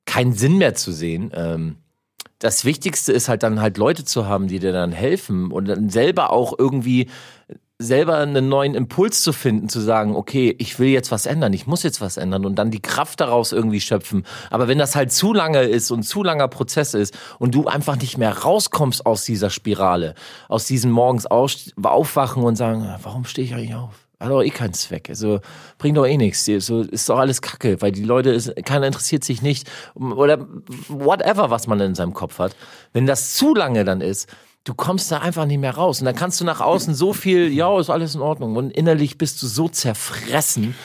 keinen Sinn mehr zu sehen. Ähm, das Wichtigste ist halt dann halt Leute zu haben, die dir dann helfen und dann selber auch irgendwie selber einen neuen Impuls zu finden, zu sagen, okay, ich will jetzt was ändern, ich muss jetzt was ändern und dann die Kraft daraus irgendwie schöpfen. Aber wenn das halt zu lange ist und zu langer Prozess ist und du einfach nicht mehr rauskommst aus dieser Spirale, aus diesem morgens aufwachen und sagen, warum stehe ich eigentlich auf? Hat doch eh keinen Zweck. Also bringt doch eh nichts. So ist doch alles Kacke, weil die Leute, ist, keiner interessiert sich nicht oder whatever, was man in seinem Kopf hat. Wenn das zu lange dann ist, du kommst da einfach nicht mehr raus. Und dann kannst du nach außen so viel, ja, ist alles in Ordnung. Und innerlich bist du so zerfressen.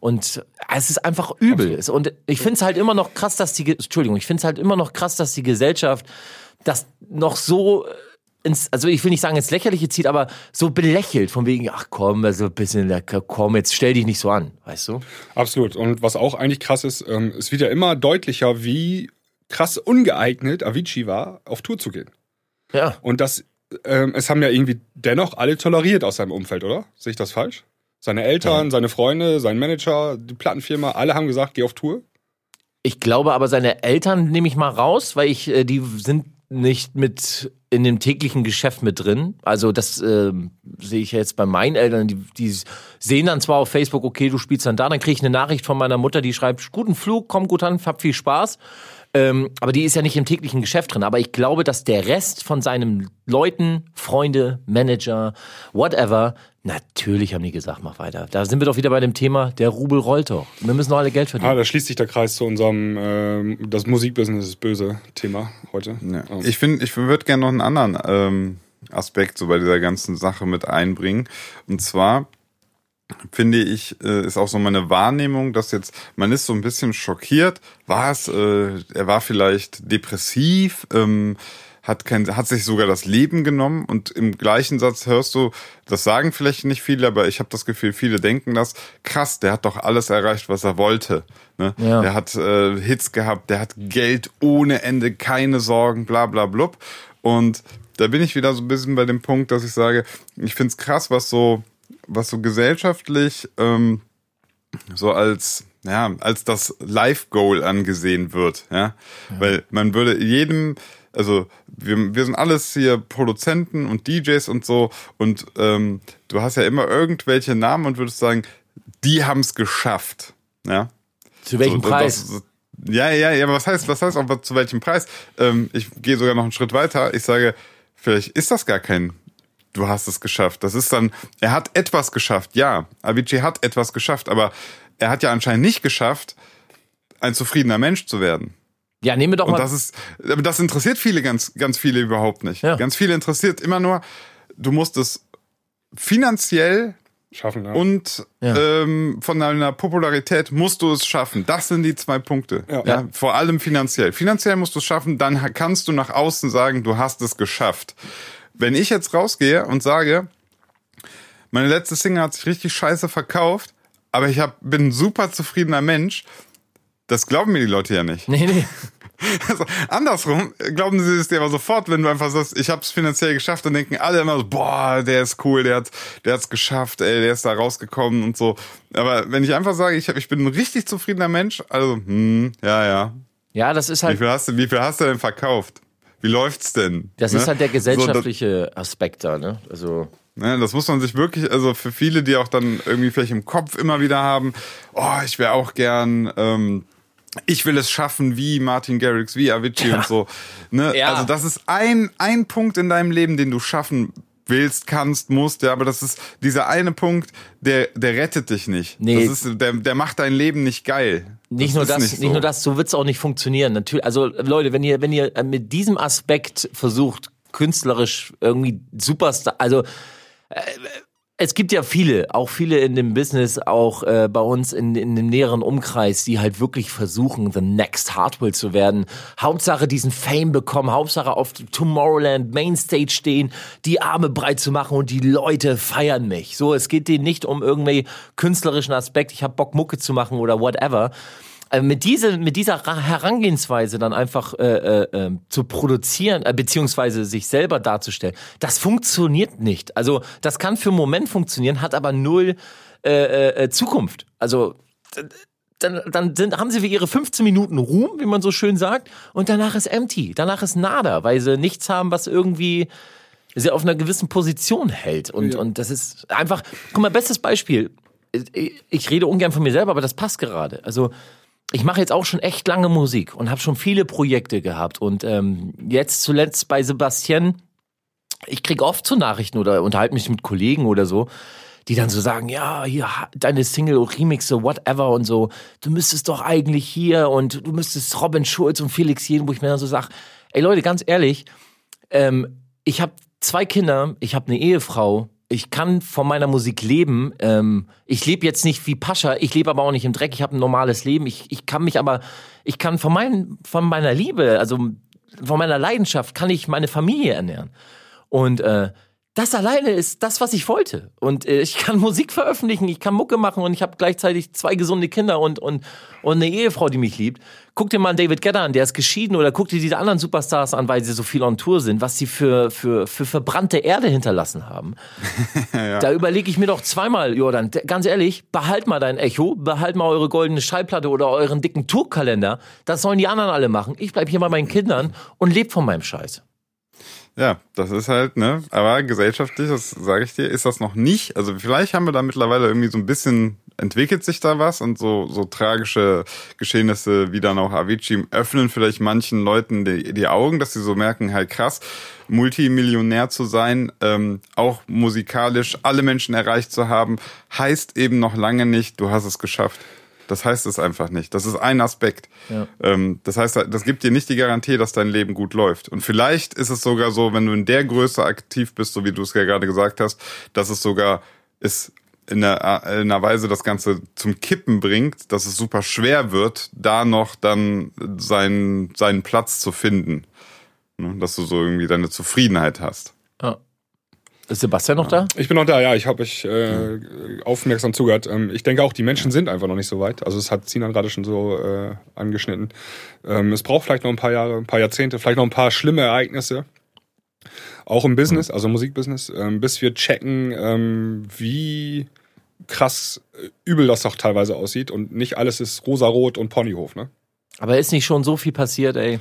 Und es ist einfach übel. Und ich finde es halt immer noch krass, dass die, Entschuldigung, ich finde es halt immer noch krass, dass die Gesellschaft das noch so ins, also ich will nicht sagen ins Lächerliche zieht, aber so belächelt, von wegen, ach komm, also ein bisschen, komm, jetzt stell dich nicht so an, weißt du? Absolut. Und was auch eigentlich krass ist, ähm, es wird ja immer deutlicher, wie krass ungeeignet Avicii war, auf Tour zu gehen. Ja. Und das, ähm, es haben ja irgendwie dennoch alle toleriert aus seinem Umfeld, oder? Sehe ich das falsch? Seine Eltern, seine Freunde, sein Manager, die Plattenfirma, alle haben gesagt, geh auf Tour. Ich glaube aber, seine Eltern nehme ich mal raus, weil ich, äh, die sind nicht mit in dem täglichen Geschäft mit drin. Also das ähm, sehe ich jetzt bei meinen Eltern, die, die sehen dann zwar auf Facebook, okay, du spielst dann da, dann kriege ich eine Nachricht von meiner Mutter, die schreibt, guten Flug, komm gut an, hab viel Spaß. Ähm, aber die ist ja nicht im täglichen Geschäft drin. Aber ich glaube, dass der Rest von seinen Leuten, Freunde, Manager, whatever, natürlich haben die gesagt, mach weiter. Da sind wir doch wieder bei dem Thema, der Rubel rollt doch. Wir müssen doch alle Geld verdienen. Ah, da schließt sich der Kreis zu unserem ähm, das Musikbusiness ist böse Thema heute. Ja. Ähm, Ich finde, ich würde gerne noch einen anderen ähm, Aspekt so bei dieser ganzen Sache mit einbringen. Und zwar finde ich, äh, ist auch so meine Wahrnehmung, dass jetzt, man ist so ein bisschen schockiert. War es, äh, er war vielleicht depressiv, ähm, hat kein, hat sich sogar das Leben genommen und im gleichen Satz hörst du, das sagen vielleicht nicht viele, aber ich habe das Gefühl, viele denken das, krass, der hat doch alles erreicht, was er wollte. Ne? Ja. Der hat äh, Hits gehabt, der hat Geld ohne Ende, keine Sorgen, bla bla blub. Und da bin ich wieder so ein bisschen bei dem Punkt, dass ich sage, ich find's krass, was so, was so gesellschaftlich ähm, so als ja als das Life Goal angesehen wird, ja? weil man würde jedem also wir, wir sind alles hier Produzenten und DJs und so und ähm, du hast ja immer irgendwelche Namen und würdest sagen, die haben's geschafft, ja. Zu welchem So, Preis? das- ja, ja, ja, aber was heißt, was heißt aber zu welchem Preis? Ähm, ich gehe sogar noch einen Schritt weiter. Ich sage, vielleicht ist das gar kein, du hast es geschafft. Das ist dann, er hat etwas geschafft, ja. Avicii hat etwas geschafft, aber er hat ja anscheinend nicht geschafft, ein zufriedener Mensch zu werden. ja, nehmen wir doch Und mal. das ist, aber das interessiert viele ganz, ganz viele überhaupt nicht. Ja. Ganz viele interessiert immer nur, du musst es finanziell schaffen, ja. und Ja. ähm, von deiner Popularität musst du es schaffen. Das sind die zwei Punkte. Ja. Ja. Vor allem finanziell. Finanziell musst du es schaffen, dann kannst du nach außen sagen, du hast es geschafft. Wenn ich jetzt rausgehe und sage, meine letzte Single hat sich richtig scheiße verkauft, aber ich hab, bin ein super zufriedener Mensch, das glauben mir die Leute ja nicht. nee, nee. Also, andersrum glauben sie es dir aber sofort, wenn du einfach sagst, ich habe es finanziell geschafft, dann denken alle immer so, boah, der ist cool, der hat der hat's geschafft, ey, der ist da rausgekommen und so. Aber wenn ich einfach sage, ich, hab, ich bin ein richtig zufriedener Mensch, also, hm, ja, ja. Ja, das ist Wie halt, viel hast du, wie viel hast du denn verkauft? Wie läuft's denn? das Ne? ist halt der So, gesellschaftliche Aspekt da, ne? Also, Ne, das muss man sich wirklich, also für viele, die auch dann irgendwie vielleicht im Kopf immer wieder haben, oh, ich wäre auch gern, ähm, ich will es schaffen wie Martin Garrix, wie Avicii und so. Ne? Ja. Also das ist ein, ein Punkt in deinem Leben, den du schaffen willst, kannst, musst, ja, aber das ist dieser eine Punkt, der, der rettet dich nicht. Nee. Das ist, der, der macht dein Leben nicht geil. Nicht nur das, nicht nicht, so. nur das, so wird's auch nicht funktionieren. Natürlich, also Leute, wenn ihr, wenn ihr äh, mit diesem Aspekt versucht, künstlerisch irgendwie Superstar, also äh, es gibt ja viele, auch viele in dem Business, auch äh, bei uns in, in dem näheren Umkreis, die halt wirklich versuchen, the next Hardwell zu werden. Hauptsache diesen Fame bekommen, Hauptsache auf Tomorrowland Mainstage stehen, die Arme breit zu machen und die Leute feiern mich. So, es geht denen nicht um irgendwie künstlerischen Aspekt, ich habe Bock Mucke zu machen oder whatever. Äh, mit, diese, mit dieser Herangehensweise dann einfach äh, äh, ähm, zu produzieren, äh, beziehungsweise sich selber darzustellen, das funktioniert nicht. Also das kann für einen Moment funktionieren, hat aber null äh, äh, äh Zukunft. Also dann, dann sind, haben sie für ihre 15 Minuten Ruhm, wie man so schön sagt, und danach ist empty, danach ist nada, weil sie nichts haben, was irgendwie sie auf einer gewissen Position hält. Und, ja. und das ist einfach, guck mal, bestes Beispiel. Ich rede ungern von mir selber, aber das passt gerade. Also ich mache jetzt auch schon echt lange Musik und habe schon viele Projekte gehabt. Und ähm, jetzt zuletzt bei Sebastian, ich krieg oft so Nachrichten oder unterhalte mich mit Kollegen oder so, die dann so sagen, ja, hier, deine Single, Remixe, whatever und so, du müsstest doch eigentlich hier und du müsstest Robin Schulz und Felix jeden, wo ich mir dann so sag, ey Leute, ganz ehrlich, ähm, ich habe zwei Kinder, ich habe eine Ehefrau, ich kann von meiner Musik leben. Ähm, ich lebe jetzt nicht wie Pascha, ich lebe aber auch nicht im Dreck, ich habe ein normales Leben. Ich, ich kann mich aber, ich kann von, mein, von meiner Liebe, also von meiner Leidenschaft, kann ich meine Familie ernähren. Und äh, das alleine ist das, was ich wollte. Und äh, ich kann Musik veröffentlichen, ich kann Mucke machen und ich habe gleichzeitig zwei gesunde Kinder und, und, und eine Ehefrau, die mich liebt. Guck dir mal David Guetta an, der ist geschieden oder guck dir diese anderen Superstars an, weil sie so viel on Tour sind, was sie für, für, für verbrannte Erde hinterlassen haben. ja. Da überlege ich mir doch zweimal, Jordan, ganz ehrlich, behalt mal dein Echo, behalt mal eure goldene Schallplatte oder euren dicken Tourkalender. Das sollen die anderen alle machen. Ich bleib hier bei meinen Kindern und lebe von meinem Scheiß. Ja, das ist halt, ne? Aber gesellschaftlich, das sage ich dir, ist das noch nicht. Also vielleicht haben wir da mittlerweile irgendwie so ein bisschen entwickelt sich da was und so so tragische Geschehnisse wie dann auch Avicii öffnen vielleicht manchen Leuten die, die Augen, dass sie so merken, halt krass, Multimillionär zu sein, ähm, auch musikalisch alle Menschen erreicht zu haben, heißt eben noch lange nicht, du hast es geschafft. Das heißt es einfach nicht. Das ist ein Aspekt. Ja. Ähm, das heißt, das gibt dir nicht die Garantie, dass dein Leben gut läuft. Und vielleicht ist es sogar so, wenn du in der Größe aktiv bist, so wie du es ja gerade gesagt hast, dass es sogar ist in einer, in einer Weise das Ganze zum Kippen bringt, dass es super schwer wird, da noch dann seinen, seinen Platz zu finden. Ne? Dass du so irgendwie deine Zufriedenheit hast. Ist Sebastian noch da? Ich bin noch da, ja. Ich habe euch äh, aufmerksam zugehört. Ähm, ich denke auch, die Menschen sind einfach noch nicht so weit. Also es hat Sinan gerade schon so äh, angeschnitten. Ähm, es braucht vielleicht noch ein paar Jahre, ein paar Jahrzehnte, vielleicht noch ein paar schlimme Ereignisse. Auch im Business, also Musikbusiness, ähm, bis wir checken, ähm, wie krass äh, übel das doch teilweise aussieht und nicht alles ist rosarot und Ponyhof, ne? Aber ist nicht schon so viel passiert, ey?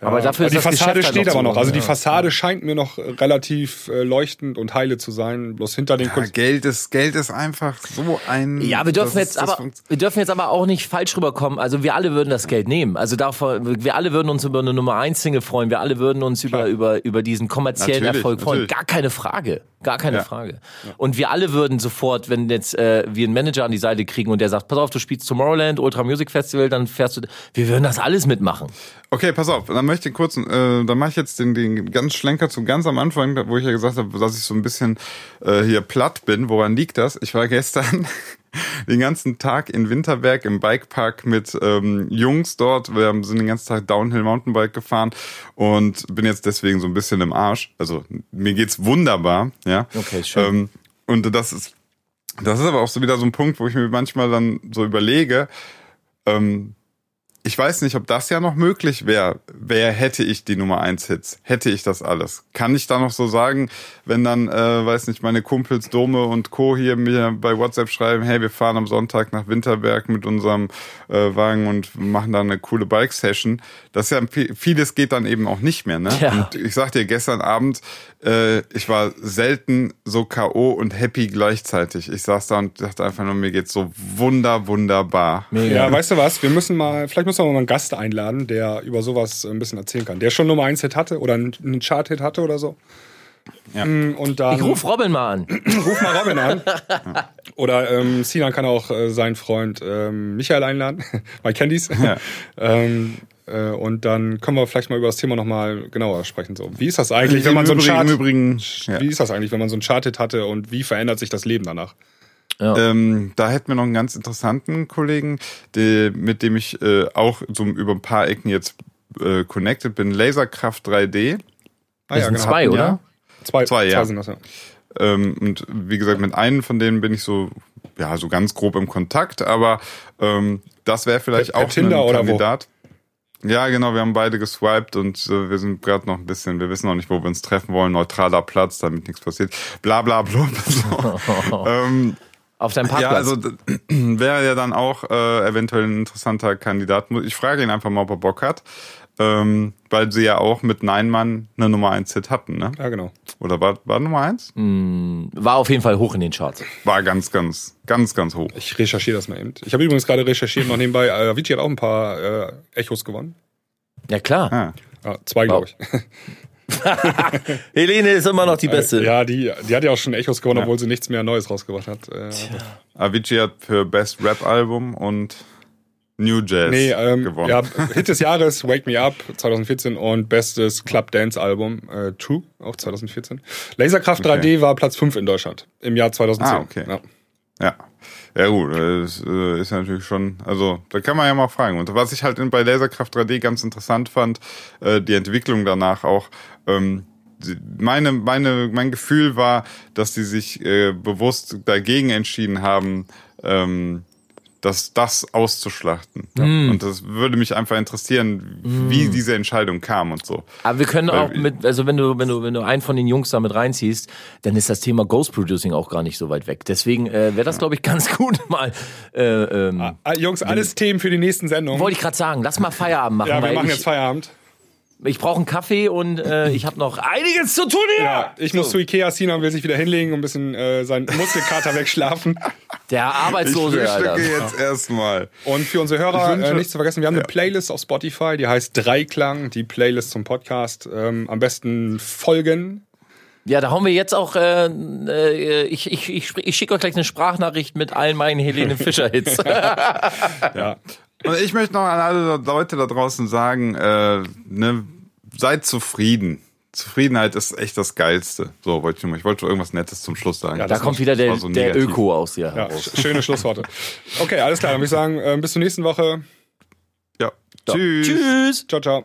Aber dafür ist die das Fassade Geschäft steht halt aber noch. Also die ja. Fassade scheint mir noch relativ äh, leuchtend und heile zu sein. Bloß hinter den Ja, Kunst Geld ist Geld ist einfach so ein. Ja, wir dürfen jetzt aber wir dürfen jetzt aber auch nicht falsch rüberkommen. Also wir alle würden das Geld nehmen. Also davon, wir alle würden uns über eine Nummer 1 Single freuen. Wir alle würden uns über über über diesen kommerziellen Natürlich, Erfolg freuen. natürlich. Gar keine Frage, gar keine Ja. Frage. Und wir alle würden sofort, wenn jetzt äh, wir einen Manager an die Seite kriegen und der sagt, pass auf, du spielst Tomorrowland, Ultra Music Festival, dann fährst du. Wir würden das alles mitmachen. Okay, pass auf. Dann möchte ich kurz, äh, dann mache ich jetzt den, den ganz Schlenker zu ganz am Anfang, wo ich ja gesagt habe, dass ich so ein bisschen äh, hier platt bin. Woran liegt das? Ich war gestern den ganzen Tag in Winterberg im Bikepark mit ähm, Jungs dort. Wir haben- sind den ganzen Tag Downhill Mountainbike gefahren und bin jetzt deswegen so ein bisschen im Arsch. Also mir geht's wunderbar, ja. Okay, schön. Ähm, und das ist, das ist aber auch so wieder so ein Punkt, wo ich mir manchmal dann so überlege, ähm, ich weiß nicht, ob das ja noch möglich wäre. Wer hätte ich die Nummer 1 Hits? Hätte ich das alles? Kann ich da noch so sagen, wenn dann, äh, weiß nicht, meine Kumpels Dome und Co. hier mir bei WhatsApp schreiben, hey, wir fahren am Sonntag nach Winterberg mit unserem äh, Wagen und machen da eine coole Bike-Session. Das ist ja, vi- vieles geht dann eben auch nicht mehr, ne? Ja. Und ich sag dir, gestern Abend, äh, ich war selten so K.O. und happy gleichzeitig. Ich saß da und dachte einfach nur, mir geht's so wunder, wunderbar. Ja, weißt du was? Wir müssen mal, vielleicht müssen wir mal einen Gast einladen, der über sowas ein bisschen erzählen kann. Der schon Nummer 1 Hit hatte oder einen Chart-Hit hatte oder so. Ja. Mm, Und dann Ich ruf Robin mal an. ruf mal Robin an. Oder ähm, Sinan kann auch äh, seinen Freund ähm, Michael einladen. bei Candies. Ja. ähm, Äh, und dann können wir vielleicht mal über das Thema nochmal genauer sprechen. So, wie ist das eigentlich, wenn man so einen Chart, Übrigen, ja. wie ist das eigentlich, wenn man so einen Chart-Hit hatte und wie verändert sich das Leben danach? Ähm, da hätten wir noch einen ganz interessanten Kollegen, der, mit dem ich äh, auch so über ein paar Ecken jetzt äh, connected bin. Laserkraft 3D. Ah, Das sind zwei, oder? ja. Zwei, Zwei, ja. zwei sind das, ja. Ähm, und wie gesagt, mit einem von denen bin ich so, ja, so ganz grob im Kontakt, aber ähm, das wäre vielleicht Per- per auch Tinder ein oder wo? Kandidat. Ja, genau, wir haben beide geswiped und äh, wir sind gerade noch ein bisschen, wir wissen noch nicht, wo wir uns treffen wollen, neutraler Platz, damit nichts passiert. Bla bla bla. So. ähm, Auf deinem Parkplatz. ja, also wäre ja dann auch äh, eventuell ein interessanter Kandidat. Ich frage ihn einfach mal, ob er Bock hat. Ähm, weil sie ja auch mit Neinmann eine Nummer 1 Hit hatten, ne? Ja, genau. Oder war, war Nummer 1? War auf jeden Fall hoch in den Charts. War ganz, ganz, ganz, ganz hoch. Ich recherchiere das mal eben. Ich habe übrigens gerade recherchiert, noch nebenbei. Äh, Avicii hat auch ein paar äh, Echos gewonnen. Ja, klar. Ah. Ja, zwei, glaube ich. Helene ist immer noch die Beste. Ja, die, die hat ja auch schon Echos gewonnen, obwohl sie nichts mehr Neues rausgebracht hat. Äh, Avicii hat für Best Rap Album und New Jazz nee, ähm, gewonnen. ja, Hit des Jahres, Wake Me Up 2014 und bestes Club Dance Album, äh, True, auch 2014. Laserkraft Okay. 3D war Platz 5 in Deutschland im Jahr 2010. Ah, okay. Ja. Ja. Ja gut, das äh, ist natürlich schon, also da kann man ja mal fragen. Und was ich halt bei Laserkraft 3D ganz interessant fand, äh, die Entwicklung danach auch, ähm, meine, meine, mein Gefühl war, dass die sich äh, bewusst dagegen entschieden haben, ähm, das, das auszuschlachten. Und das würde mich einfach interessieren, wie diese Entscheidung kam und so. Aber wir können auch mit, also wenn du, wenn du, wenn du einen von den Jungs da mit reinziehst, dann ist das Thema Ghost Producing auch gar nicht so weit weg. Deswegen äh, wäre das, glaube ich, ganz gut mal. Äh, ähm, Ah, Jungs, alles Themen für die nächsten Sendungen. Wollte ich gerade sagen, lass mal Feierabend machen. ja, wir weil machen ich, jetzt Feierabend. Ich brauche einen Kaffee und äh, ich habe noch einiges zu tun hier. Ja, ich muss zu Ikea, Sinan will sich wieder hinlegen und ein bisschen äh, seinen Muskelkater wegschlafen. Der Ich Arbeitslose, Alter. frühstücke jetzt erstmal. Und für unsere Hörer Ich wünsche- äh, nicht zu vergessen, wir haben eine Playlist auf Spotify, die heißt Dreiklang, die Playlist zum Podcast. Ähm, am besten folgen. Ja, da hauen wir jetzt auch, äh, äh, ich, ich, ich, ich schicke euch gleich eine Sprachnachricht mit allen meinen Helene Fischer-Hits. Ja. Und ich möchte noch an alle Leute da draußen sagen, äh, ne, seid zufrieden. Zufriedenheit ist echt das Geilste. So, wollte ich nur mal. Ich wollte irgendwas Nettes zum Schluss sagen. Ja, da kommt wieder der, so der. Öko aus dir ja, heraus. schöne Schlussworte. Okay, alles klar. Dann würde ich sagen, äh, bis zur nächsten Woche. Ja. Tschüss. Tschüss. Ciao, ciao.